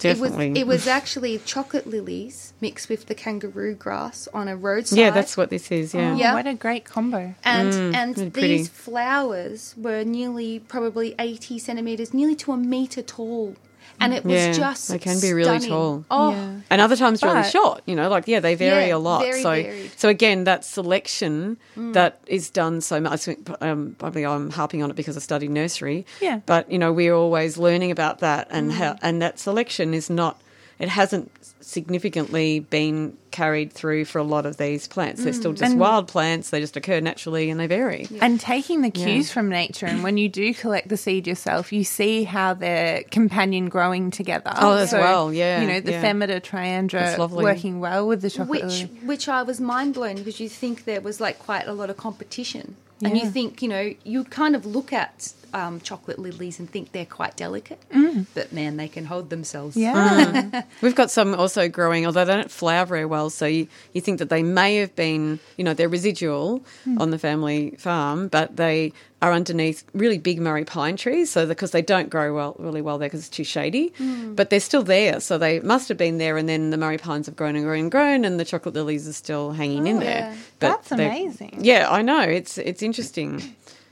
Definitely. It was, it was actually chocolate lilies mixed with the kangaroo grass on a roadside. yeah, that's what this is. Yeah. Oh, Yeah. What a great combo. and really and Mm, pretty. these flowers were nearly probably 80 centimeters nearly to a meter tall and it was Yeah, just they can be really stunning. tall. oh Yeah. And other times really short, you know, like yeah, they vary Yeah, a lot. so, varied. so again, that selection that is done so much. Um, probably I'm harping on it because I studied nursery. Yeah. But you know, we're always learning about that, and how and that selection is not. It hasn't significantly been carried through for a lot of these plants. They're mm. still just And- wild plants. They just occur naturally and they vary. And taking the cues Yeah. from nature, and when you do collect the seed yourself, you see how they're companion growing together. Oh, as well, yeah, You know, the yeah. Themeda triandra working well with the chocolate which which I was mind blown because you think there was like quite a lot of competition and you think you know you kind of look at um, chocolate lilies and think they're quite delicate mm. but man they can hold themselves Yeah. Mm. We've got some also growing, although they don't flower very well. So you, you think that they may have been, you know, they're residual mm. on the family farm, but they are underneath really big Murray pine trees. So because they don't grow well, really well there because it's too shady, mm. but they're still there. So they must have been there, and then the Murray pines have grown and grown and grown, and the chocolate lilies are still hanging in oh, there. yeah. But That's amazing. Yeah, I know. It's it's interesting.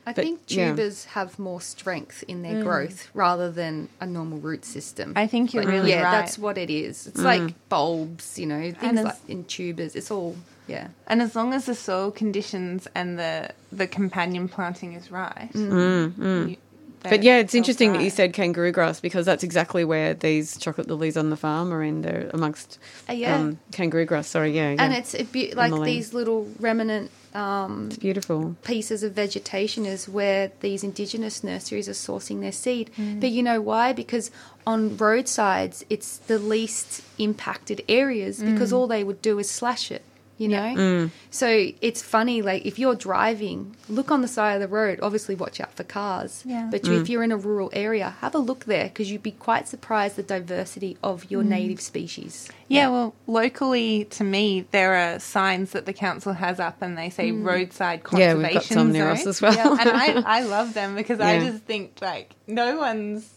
I But, think yeah. tubers have more strength in their mm. growth rather than a normal root system. I think you're Like, really yeah, right. that's what it is. It's mm. like bulbs, you know, things And like in tubers. It's all yeah. And as long as the soil conditions and the the companion planting is right. you- But yeah, it's they'll interesting that you said kangaroo grass because that's exactly where these chocolate lilies on the farm are in. They're amongst Uh, yeah. um, kangaroo grass. Sorry, yeah, yeah. And it's a be- like Emmaline. these little remnant um, It's beautiful. pieces of vegetation is where these indigenous nurseries are sourcing their seed. Mm. But you know why? Because on roadsides, it's the least impacted areas because Mm. all they would do is slash it. You know, Mm. so it's funny. Like if you're driving, look on the side of the road. Obviously, watch out for cars. Yeah. But Mm. if you're in a rural area, have a look there because you'd be quite surprised the diversity of your Mm. native species. Yeah, well, locally to me, there are signs that the council has up, and they say roadside conservation. Yeah, conservation we've got some near zone. us as well. Yeah, and I, I love them because I just think like no one's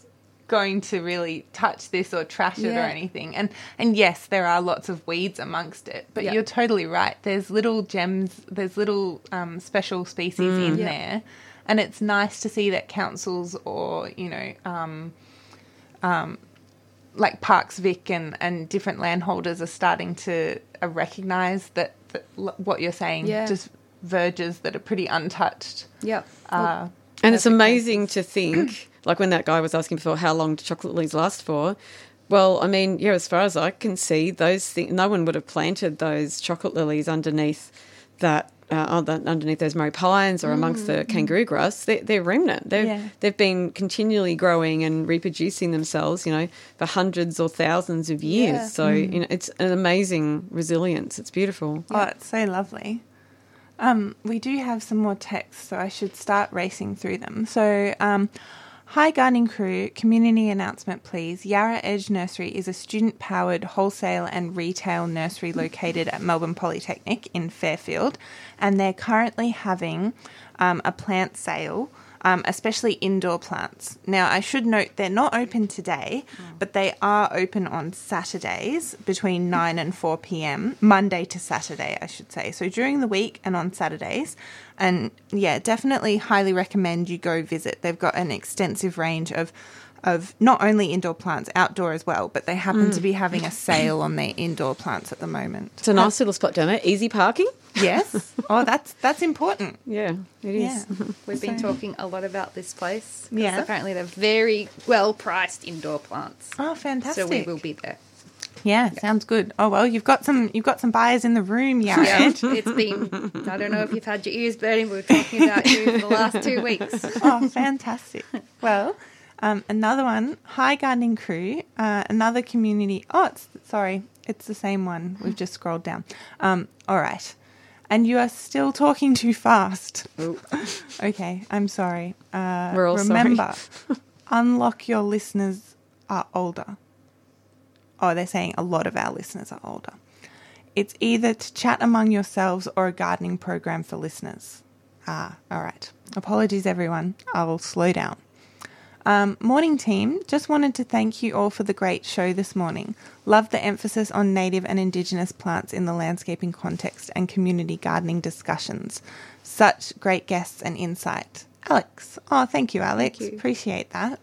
going to really touch this or trash it or anything. And and yes, there are lots of weeds amongst it, but Yeah. you're totally right. There's little gems, there's little um, special species in Yeah. there, and it's nice to see that councils or you know. Um, um, like Parks Vic and, and different landholders are starting to uh, recognise that, that l- what you're saying Yeah. just verges that are pretty untouched. Yep. Uh, And it's amazing to think, like when that guy was asking before, how long do chocolate lilies last for? Well, I mean, yeah, as far as I can see, those things, no one would have planted those chocolate lilies underneath that. Uh, underneath those Murray pines or amongst the kangaroo grass, they're, they're remnant. They've, Yeah. they've been continually growing and reproducing themselves, you know, for hundreds or thousands of years. Yeah. So, you know, it's an amazing resilience. It's beautiful. Oh, it's so lovely. Um, we do have some more texts, so I should start racing through them. So, um, hi, gardening crew. Community announcement, please. Yarra Edge Nursery is a student powered wholesale and retail nursery located at Melbourne Polytechnic in Fairfield, and they're currently having um, a plant sale. Um, especially indoor plants. Now, I should note they're not open today, but they are open on Saturdays between 9 and 4 p.m., Monday to Saturday, I should say. So during the week and on Saturdays. And yeah, definitely highly recommend you go visit. They've got an extensive range of of not only indoor plants, outdoor as well, but they happen to mm. be having a sale on their indoor plants at the moment. It's a nice little spot down there. Easy parking. Yes. Oh, that's that's important. Yeah, it is. Yeah. We've been talking a lot about this place. Yeah. Apparently, they're very well priced indoor plants. Oh, fantastic. So we will be there. Yeah, sounds good. Oh well, you've got some you've got some buyers in the room, Yeah, it's been. I don't know if you've had your ears burning. but We were talking about you for the last two weeks. oh, fantastic. Well, um, another one, Hi Gardening Crew, uh, another community. Oh, it's sorry, it's the same one. We've just scrolled down. Um, all right, and you are still talking too fast. okay, I'm sorry. Uh, We're all sorry. remember, unlock your listeners are older. Oh, they're saying a lot of our listeners are older. It's either to chat among yourselves or a gardening program for listeners. Ah, all right. Apologies, everyone. I'll slow down. Um, morning team, just wanted to thank you all for the great show this morning. Love the emphasis on native and indigenous plants in the landscaping context and community gardening discussions. Such great guests and insight. Alex. Oh, thank you, Alex. you. Appreciate that.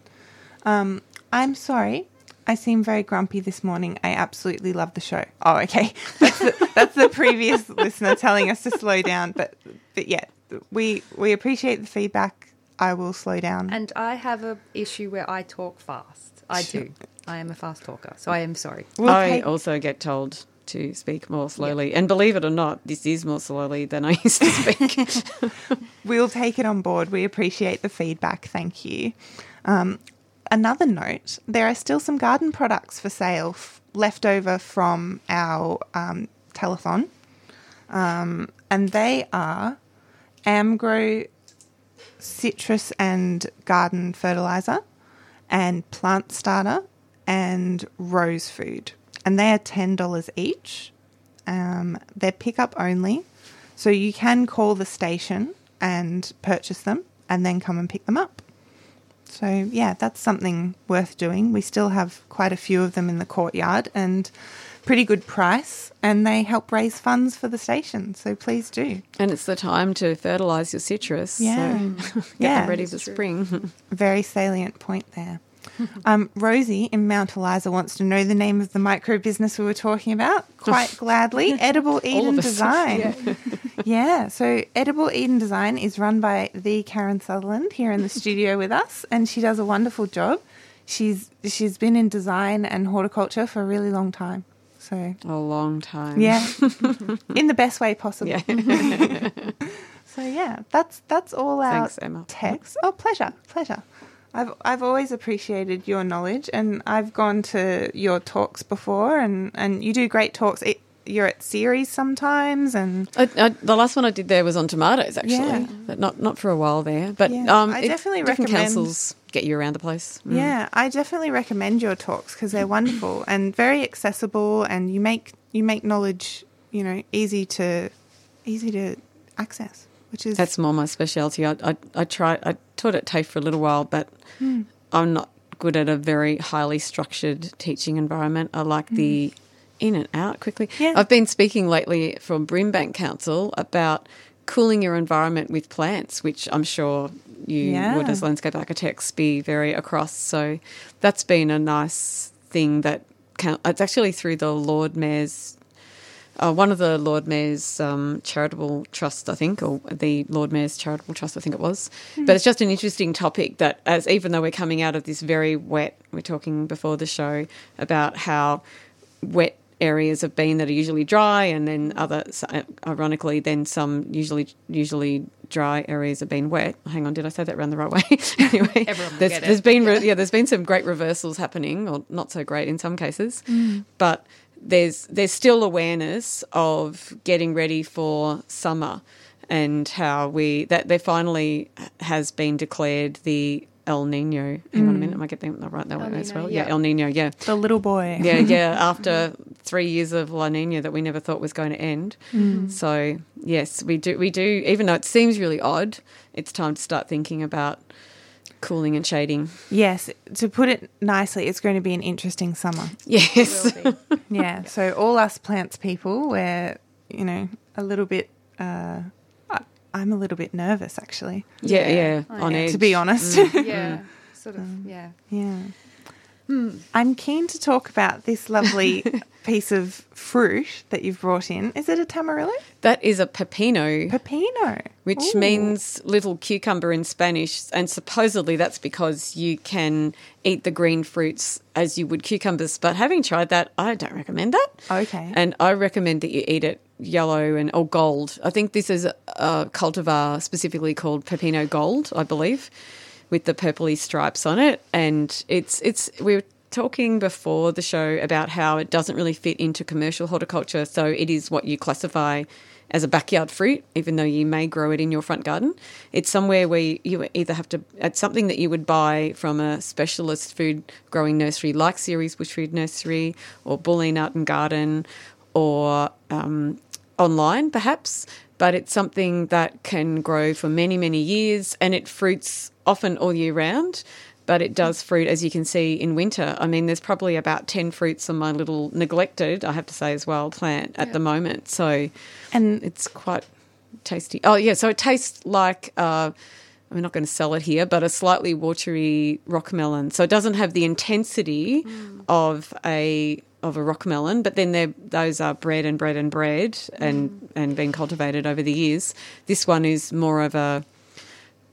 Um, I'm sorry. I seem very grumpy this morning. I absolutely love the show. Oh, okay. That's the, that's the previous listener telling us to slow down. But, but yeah, we we appreciate the feedback. I will slow down. And I have a issue where I talk fast. I do. I am a fast talker, so I am sorry. We'll I take- also get told to speak more slowly. And believe it or not, this is more slowly than I used to speak. We'll take it on board. We appreciate the feedback. Thank you. Um, another note there are still some garden products for sale f- left over from our um, telethon. Um, and they are Amgrow citrus and garden fertilizer, and plant starter, and rose food. And they are $10 each. Um, they're pickup only. So you can call the station and purchase them and then come and pick them up. So, yeah, that's something worth doing. We still have quite a few of them in the courtyard and pretty good price, and they help raise funds for the station. So, please do. and it's the time to fertilise your citrus. Yeah. So get Yeah. them ready for spring. Very salient point there. Um, Rosie in Mount Eliza wants to know the name of the micro business we were talking about. Quite gladly, Edible Eden us. Design. Yeah. so Edible Eden Design is run by the Karen Sutherland here in the studio with us, and she does a wonderful job. She's she's been in design and horticulture for a really long time. So A long time. yeah, in the best way possible. Yeah. So yeah, that's that's all our Thanks, Emma. text. Oh, pleasure, pleasure. I've I've always appreciated your knowledge, and I've gone to your talks before, and and you do great talks. It, you're at Ceres sometimes, and I, I, the last one I did there was on tomatoes, actually, Yeah. but not not for a while there. But Yeah. um, I it- definitely different recommend- councils get you around the place. Mm. yeah, I definitely recommend your talks because they're wonderful and very accessible, and you make you make knowledge, you know, easy to easy to access, which is That's more my specialty. I, I, I tried. I taught at TAFE for a little while, but Hmm. I'm not good at a very highly structured teaching environment. I like the in and out quickly. Hmm. Yeah. I've been speaking lately from Brimbank Council about cooling your environment with plants, which I'm sure you Yeah. would, as landscape architects, be very across. So that's been a nice thing that coun- it's actually through the Lord Mayor's uh, one of the Lord Mayor's um, charitable trusts, I think, or the Lord Mayor's charitable trust, I think it was. But it's just an interesting topic that, as even though we're coming out of this very wet, we're talking before the show about how wet areas have been that are usually dry, and then other, ironically, then some usually usually dry areas have been wet. Hang on, did I say that round the right way? anyway, there's, there's been re- yeah, there's been some great reversals happening, or not so great in some cases, but there's there's still awareness of getting ready for summer and how we that there finally has been declared the El Nino. Hang on a minute, am I getting that right that El way as well? Yeah, yeah. El Nino. Yeah, the little boy. yeah, yeah. After three years of La Nina that we never thought was going to end, so yes, we do. We do. Even though it seems really odd, it's time to start thinking about cooling and shading. Yes, to put it nicely, it's going to be an interesting summer. Yes. Yeah, so all us plants people, we're, you know, a little bit, uh, I- I'm a little bit nervous actually, yeah, yeah. I On am. edge. to be honest. Yeah, mm. sort of. Um, yeah. yeah. I'm keen to talk about this lovely piece of fruit that you've brought in. Is it a tamarillo? That is a pepino. Pepino. which Ooh. means little cucumber in Spanish. And supposedly that's because you can eat the green fruits as you would cucumbers. But having tried that, I don't recommend that. Okay. And I recommend that you eat it yellow and or gold. I think this is a cultivar specifically called Pepino Gold, I believe, with the purpley stripes on it. And it's it's we were talking before the show about how it doesn't really fit into commercial horticulture, so it is what you classify as a backyard fruit, even though you may grow it in your front garden. It's somewhere where you, either have to, it's something that you would buy from a specialist food growing nursery like Ceres Bushfood Nursery or Bulleen Art and Garden or um, online perhaps. But it's something that can grow for many, many years and it fruits often all year round. But it does fruit, as you can see, in winter. I mean, there's probably about 10 fruits on my little neglected, I have to say as well, plant at the moment. So And it's quite tasty. Oh yeah, so it tastes like uh, I'm not going to sell it here, but a slightly watery rock melon. So it doesn't have the intensity of a of a rock melon, but then those are bred and bred and bred and and been cultivated over the years. This one is more of a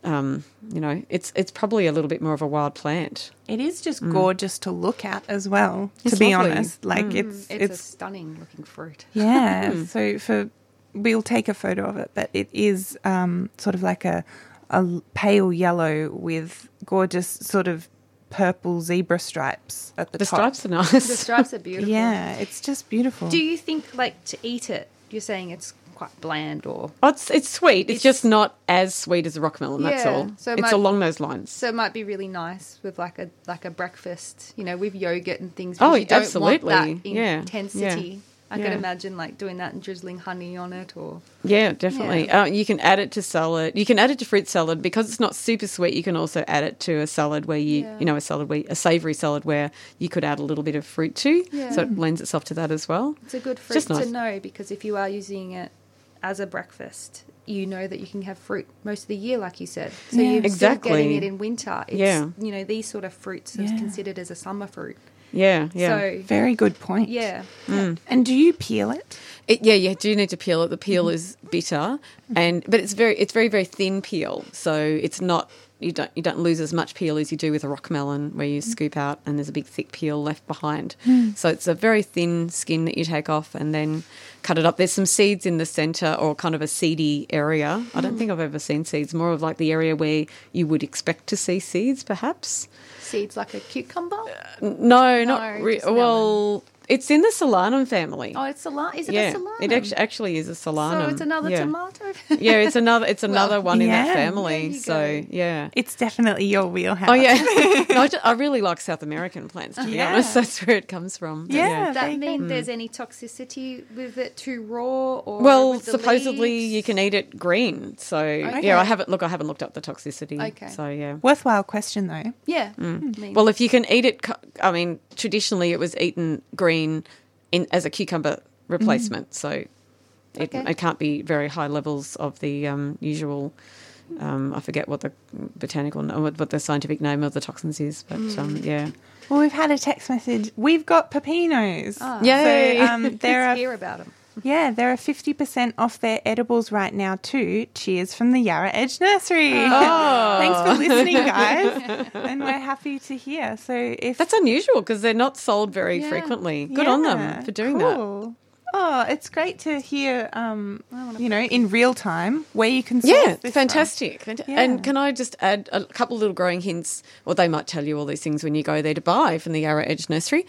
um, you know, it's it's probably a little bit more of a wild plant. it is just gorgeous to look at as well, to be lovely. honest. Like it's, It's, a it's, stunning looking fruit. yeah. so for, we'll take a photo of it, but it is um, sort of like a a pale yellow with gorgeous sort of purple zebra stripes at the, The top. stripes are nice. The stripes are beautiful. Yeah, it's just beautiful. Do you think, like, to eat it, you're saying it's quite bland or. Oh, it's it's sweet. It's, It's- just not as sweet as a rock melon. That's Yeah, all. so it it's might- along those lines. So it might be really nice with like a like a breakfast, you know, with yogurt and things. Oh, you don't absolutely. Want that intensity. yeah, I could yeah. imagine like doing that and drizzling honey on it, or Yeah, definitely. Uh, you can add it to salad. You can add it to fruit salad because it's not super sweet. You can also add it to a salad where you, Yeah. you know, a salad where a savoury salad where you could add a little bit of fruit to. Yeah. So it lends itself to that as well. it's a good fruit nice. to know because if you are using it as a breakfast, you know that you can have fruit most of the year, like you said. So Yeah. you're still getting it in winter. It's, Yeah. you know, these sort of fruits Yeah. are considered as a summer fruit. Yeah, yeah. So Very good point. yeah, mm. And do you peel it? It, yeah, you do need to peel it. The peel is bitter, and but it's very it's very very thin peel, so it's not you don't you don't lose as much peel as you do with a rock melon, where you scoop out and there's a big thick peel left behind. Hmm. So it's a very thin skin that you take off and then cut it up. There's some seeds in the centre or kind of a seedy area. I don't mm. think I've ever seen seeds. More of like the area where you would expect to see seeds, perhaps. seeds like a cucumber. No, not No, re- melon. well. It's in the solanum family. Oh, it's Solanum. Is it yeah, a solanum? it actually, actually is a solanum. So it's another yeah. tomato. yeah, it's another it's another one in that family. So go. yeah. It's definitely your wheelhouse. Oh yeah, no, I, ju- I really like South American plants. To be Yeah. honest, that's where it comes from. But, Yeah. Does that you mean go. there's mm. any toxicity with it too raw or Well, with the supposedly leaves? you can eat it green. So Okay. yeah, I haven't look. I haven't looked up the toxicity. Okay. So yeah. Worthwhile question though. Yeah. Mm. I mean, Well, if you can eat it, I mean, traditionally it was eaten green in as a cucumber replacement. So it, Okay. it can't be very high levels of the um, usual. Um, I forget what the botanical, what what the scientific name of the toxins is, but um, yeah. Well, we've had a text message. We've got pepinos. Ah. Yay. So um, there let's are hear about them. Yeah, there are fifty percent off their edibles right now too. Cheers from the Yarra Edge Nursery. Oh. Thanks for listening, guys, and we're happy to hear. So if That's unusual because they're not sold very Yeah. frequently. Good on them for doing that. Oh, it's great to hear. Um, you know, in real time where you can. Yeah, from. fantastic. Fant- Yeah. And can I just add a couple little growing hints? Well, they might tell you all these things when you go there to buy from the Yarra Edge Nursery.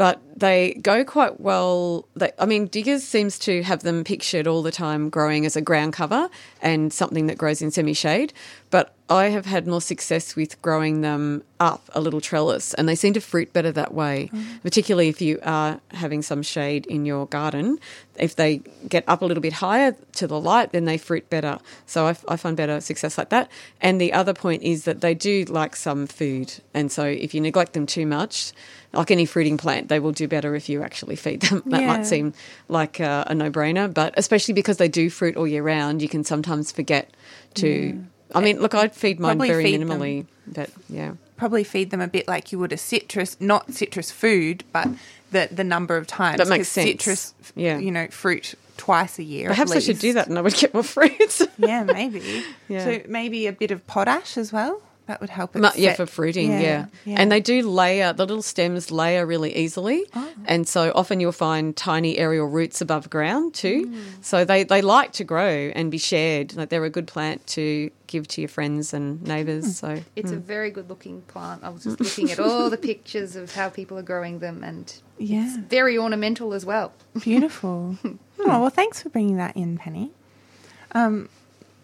But they go quite well. They, I mean, Diggers seems to have them pictured all the time growing as a ground cover and something that grows in semi shade. But I have had more success with growing them up a little trellis, and they seem to fruit better that way, mm. particularly if you are having some shade in your garden. If they get up a little bit higher to the light, then they fruit better. So I, I find better success like that. And the other point is that they do like some food, and so if you neglect them too much, like any fruiting plant, they will do better if you actually feed them. That Yeah. might seem like a, a no brainer, but especially because they do fruit all year round, you can sometimes forget to. I mean, look, I'd feed mine Probably very feed them. minimally, but yeah. Probably feed them a bit like you would a citrus, not citrus food, but the the number of times. That makes sense. Citrus, Yeah. you know, fruit twice a year. Perhaps I should do that and I would get more fruits. Yeah, maybe. Yeah. So maybe a bit of potash as well. That would help. It Mu- yeah, for fruiting, yeah. yeah. And they do layer, the little stems layer really easily. Oh. And so often you'll find tiny aerial roots above ground too. Mm. So they, they like to grow and be shared. Like they're a good plant to give to your friends and neighbours. Hmm. So It's a very good looking plant. I was just looking at all the pictures of how people are growing them, and Yeah, very ornamental as well. beautiful. oh well, thanks for bringing that in, Penny. Um,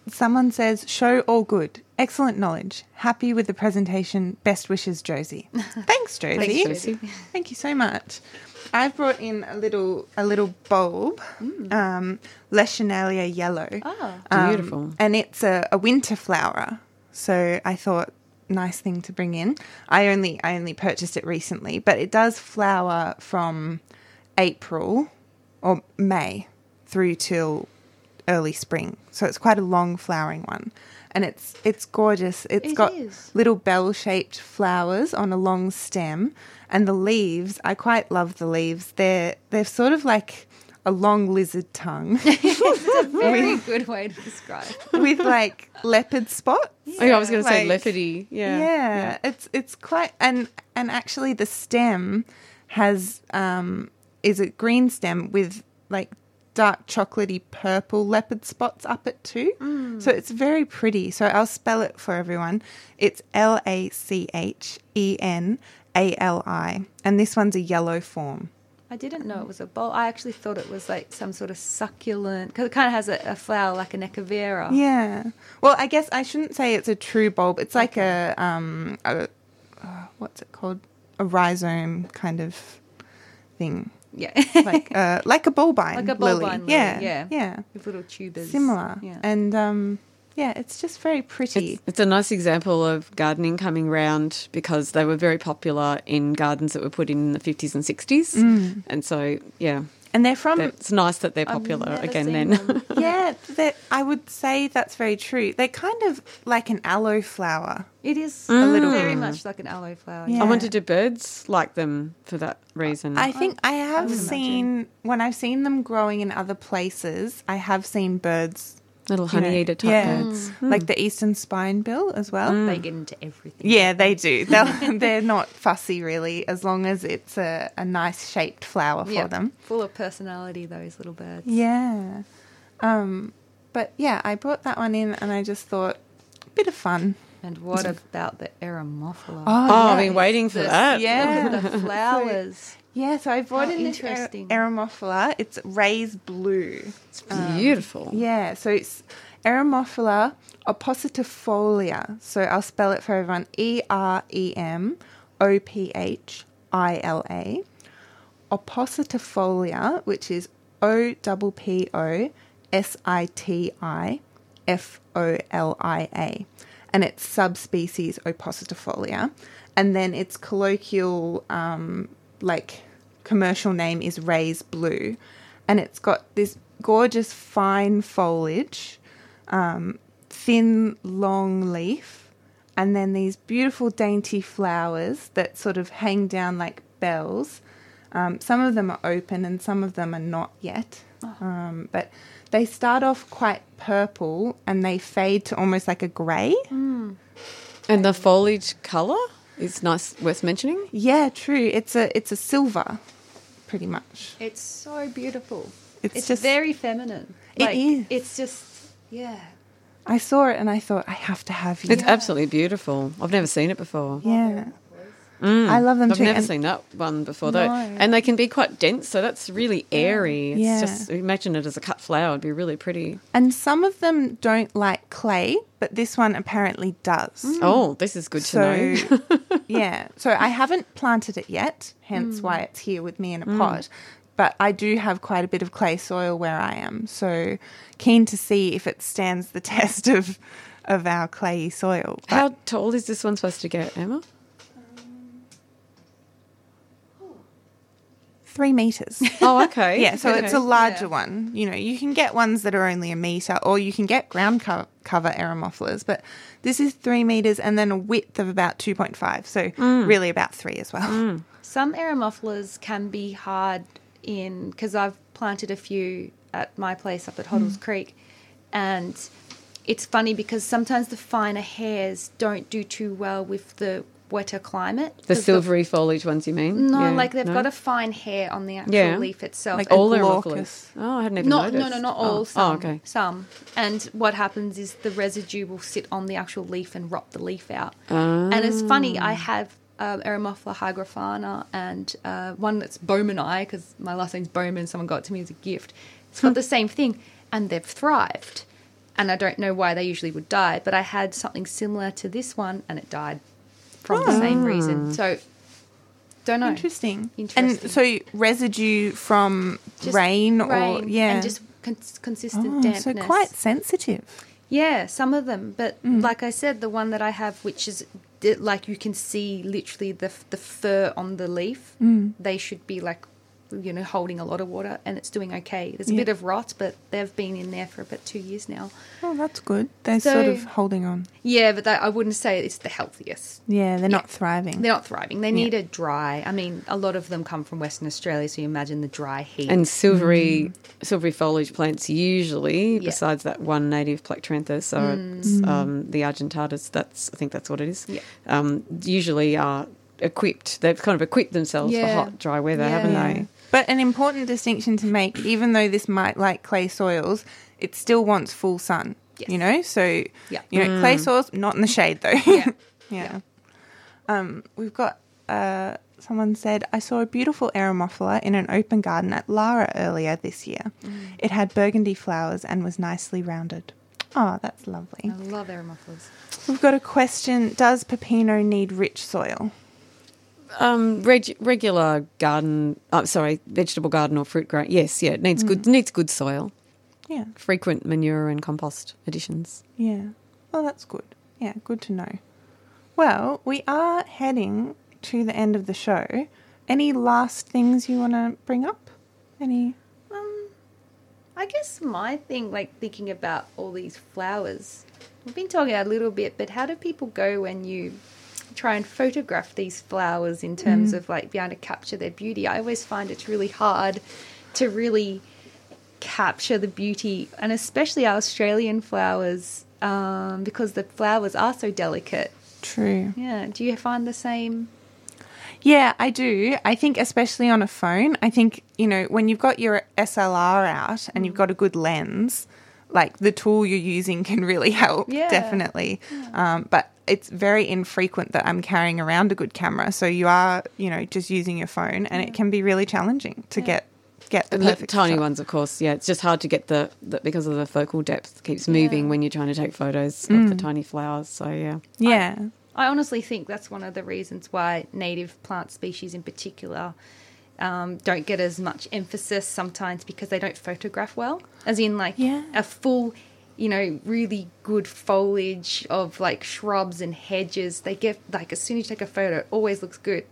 someone says, "Show all good, excellent knowledge, happy with the presentation. Best wishes, Josie." Thanks, Josie. Thanks, Josie. Thank you so much. I've brought in a little a little bulb, um, Lachenalia yellow. Ah. Um, Beautiful. and it's a, a winter flower. So I thought nice thing to bring in. I only I only purchased it recently, but it does flower from April or May through till early spring. So it's quite a long flowering one. And it's it's gorgeous. It's It got is. little bell-shaped flowers on a long stem and the leaves, I quite love the leaves. They're they're sort of like a long lizard tongue it's a Very good way to describe. with like leopard spots. Oh, yeah, I was going to say Like- leopardy. Yeah. Yeah, it's it's quite and and actually the stem has um is a green stem with like dark chocolatey purple leopard spots up it too. So it's very pretty. So I'll spell it for everyone. It's L A C H E N A L I and this one's a yellow form. I didn't know it was a bulb. I actually thought it was like some sort of succulent because it kind of has a, a flower like an echeveria. Yeah. Well, I guess I shouldn't say it's a true bulb. It's like a um a uh, what's it called? A rhizome kind of thing. Yeah, Like uh like a bulbine. like a lily. bulbine lily. Yeah. yeah, Yeah. with little tubers. Similar. Yeah. And um yeah, it's just very pretty. It's, it's a nice example of gardening coming round because they were very popular in gardens that were put in the 50s and 60s. Mm. And so, yeah, and they're from it's nice that they're popular again then. yeah, that I would say that's very true. They're kind of like an aloe flower. It is A little very bit. much like an aloe flower. Yeah. I wonder do birds like them for that reason? I think I have would seen when I've seen them growing in other places, I have seen birds Little you know, honey eater type yeah, birds. Mm. like mm. the eastern spinebill as well. Mm. They get into everything. Yeah, they do. They'll, they're not fussy really, as long as it's a, a nice shaped flower for Yeah, them. full of personality. Those little birds. Yeah. Um, but yeah, I brought that one in, and I just thought, bit of fun. And what about the Eremophila? Oh, I've been waiting for The- that. Yeah. The flowers. Yeah, so I brought How in this interesting. Eremophila. It's Ray's Blue. It's beautiful. Yeah, so it's Eremophila oppositifolia. So I'll spell it for everyone E R E M O P H I L A. Oppositifolia, which is O P P O S I T I F O L I A. And it's subspecies Oppositifolia. And then its colloquial, um, like, commercial name is Ray's Blue. And it's got this gorgeous fine foliage, um, thin, long leaf, and then these beautiful, dainty flowers that sort of hang down like bells. Um, some of them are open and some of them are not yet. Um, but they start off quite purple and they fade to almost like a grey. And the foliage colour is nice, worth mentioning. Yeah, true. It's a it's a silver, pretty much. It's so beautiful. It's It's, just- very feminine. It Like, is. It's just yeah. I saw it and I thought I have to have you. It's absolutely beautiful. I've never seen it before. yeah. Mm. I love them I've too. never and- seen that one before though, No. and they can be quite dense. So that's really airy. It's Yeah. just imagine it as a cut flower; it'd be really pretty. And some of them don't like clay, but this one apparently does. Mm. Oh, this is good to know. yeah. So I haven't planted it yet, hence mm. why it's here with me in a mm. pot. But I do have quite a bit of clay soil where I am. So keen to see if it stands the test of of our clayey soil. But How tall is this one supposed to get, Emma? Three meters. Oh, okay. Yeah, so it's a larger Yeah. one. You know, you can get ones that are only a meter, or you can get ground co- cover eremophilas, but this is three meters and then a width of about 2.5. So mm. really about three as well. Mm. Some eremophilas can be hard in because I've planted a few at my place up at Hoddles mm. Creek, and it's funny because sometimes the finer hairs don't do too well with the wetter climate. The silvery foliage ones, you mean? no, Yeah. like they've No? got a fine hair on the actual Yeah. leaf itself. Like all eremophilas. Oh, I hadn't even not, noticed. no, no, not Oh. all. Some, Oh, okay. some. And what happens is the residue will sit on the actual leaf and rot the leaf out. And it's funny. I have um, Eremophila hygrophana and uh, one that's Bowmanii because my last name's Bowman. Someone got it to me as a gift. It's got the same thing, and they've thrived. And I don't know why they usually would die, but I had something similar to this one, and it died from the same reason. So, don't know. Interesting. Interesting. And so residue from Just rain, or yeah, and just cons- consistent oh, dampness. so quite sensitive. Yeah, some of them, but Mm. like I said, the one that I have, which is like you can see literally the the fur on the leaf, Mm. they should be like you know holding a lot of water, and it's doing okay. There's a Yeah. bit of rot, but they've been in there for about two years now. Oh, that's good. They're So- sort of holding on. Yeah, but that, I wouldn't say it's the healthiest. Yeah, they're not thriving. They're not thriving. They need a dry. I mean, a lot of them come from Western Australia, so you imagine the dry heat. And silvery, silvery foliage plants usually, Mm. Yeah. besides that one native Plectranthus, so it's um, the Argentatus. That's I think that's what it is. Yeah. Um, usually are equipped. They've kind of equipped themselves for hot, dry weather, haven't they? But an important distinction to make, even though this might like clay soils, it still wants full sun. Yes. You know, so Yeah. you know, clay soils not in the shade though. Yeah. yeah. Um, we've got uh, someone said I saw a beautiful eremophila in an open garden at Lara earlier this year. It had burgundy flowers and was nicely rounded. Oh, that's lovely. I love eremophilas. We've got a question: Does pepino need rich soil? Um, reg- regular garden, uh, sorry, vegetable garden or fruit grown. Yes, yeah, it needs Mm. good needs good soil. Yeah. Frequent manure and compost additions. Yeah. Well, that's good. Yeah, good to know. Well, we are heading to the end of the show. Any last things you want to bring up? Any? Um, I guess my thing, like thinking about all these flowers, we've been talking a little bit, but how do people go when you try and photograph these flowers in terms of like being able to capture their beauty? I always find it's really hard to really capture the beauty, and especially our Australian flowers, um, because the flowers are so delicate. True. Yeah. Do you find the same? Yeah, I do. I think, especially on a phone, I think, you know, when you've got your SLR out and you've got a good lens, like the tool you're using can really help, Yeah. definitely. Um, but it's very infrequent that I'm carrying around a good camera. So you are, you know, just using your phone and it can be really challenging to get get the the perfect tiny shot. ones, of course. Yeah, it's just hard to get the, the because of the focal depth keeps moving Yeah. when you're trying to take photos of Mm. the tiny flowers. So yeah, Yeah. I honestly think that's one of the reasons why native plant species in particular um, don't get as much emphasis sometimes because they don't photograph well. As in, like, Yeah. a full, you know, really good foliage of like shrubs and hedges. They get, like, as soon as you take a photo, it always looks good.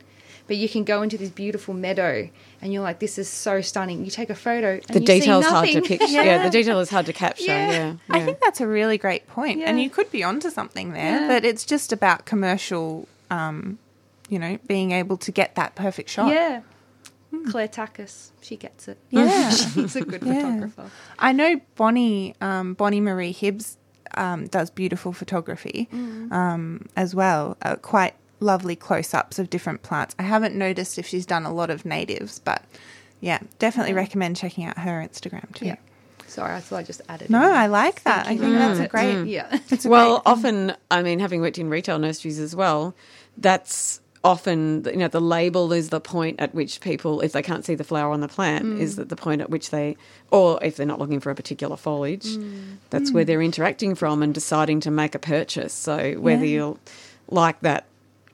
But you can go into this beautiful meadow and you're like, this is so stunning. You take a photo and the you see detail's hard to nothing. picture. yeah. Yeah. the detail is hard to capture. Yeah. Yeah, I think that's a really great point. And you could be onto something there, Yeah. that it's just about commercial, um, you know, being able to get that perfect shot. Yeah. Claire Takacs, she gets it. Yeah. She's a good Yeah. photographer. I know Bonnie, um, Bonnie Marie Hibbs um, does beautiful photography um, as well. Uh, quite lovely close ups of different plants. I haven't noticed if she's done a lot of natives, but yeah, definitely recommend checking out her Instagram too. Yeah. Sorry, I thought I just added. No. I like that. I Thinking think that's a it. great. Yeah. It's a Well, great often, I mean, having worked in retail nurseries as well, that's often you know the label is the point at which people if they can't see the flower on the plant Mm. is that the point at which they or if they're not looking for a particular foliage Mm. that's where they're interacting from and deciding to make a purchase so whether Yeah. you'll like that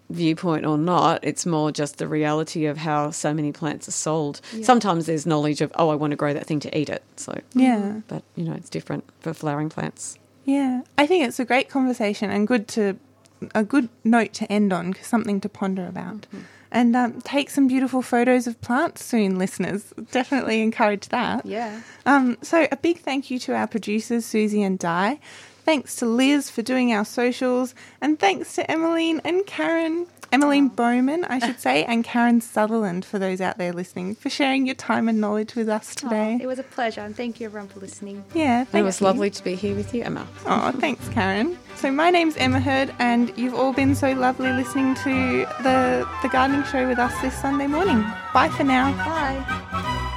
viewpoint or not it's more just the reality of how so many plants are sold sometimes there's knowledge of oh i want to grow that thing to eat it so Yeah. but you know it's different for flowering plants Yeah, I think it's a great conversation and good to a good note to end on, something to ponder about. And um, take some beautiful photos of plants soon, listeners. Definitely encourage that. Yeah. Um, so a big thank you to our producers Susie and Di. Thanks to Liz for doing our socials, and thanks to Emmaline and Karen. Emmaline oh. Bowman, I should say, and Karen Sutherland for those out there listening for sharing your time and knowledge with us oh, today. It was a pleasure, and thank you everyone for listening. yeah, it was you. lovely to be here with you emma Oh, thanks, Karen. So my name's Emma Herd, and you've all been so lovely listening to the the gardening show with us this Sunday morning. Bye for now. Bye.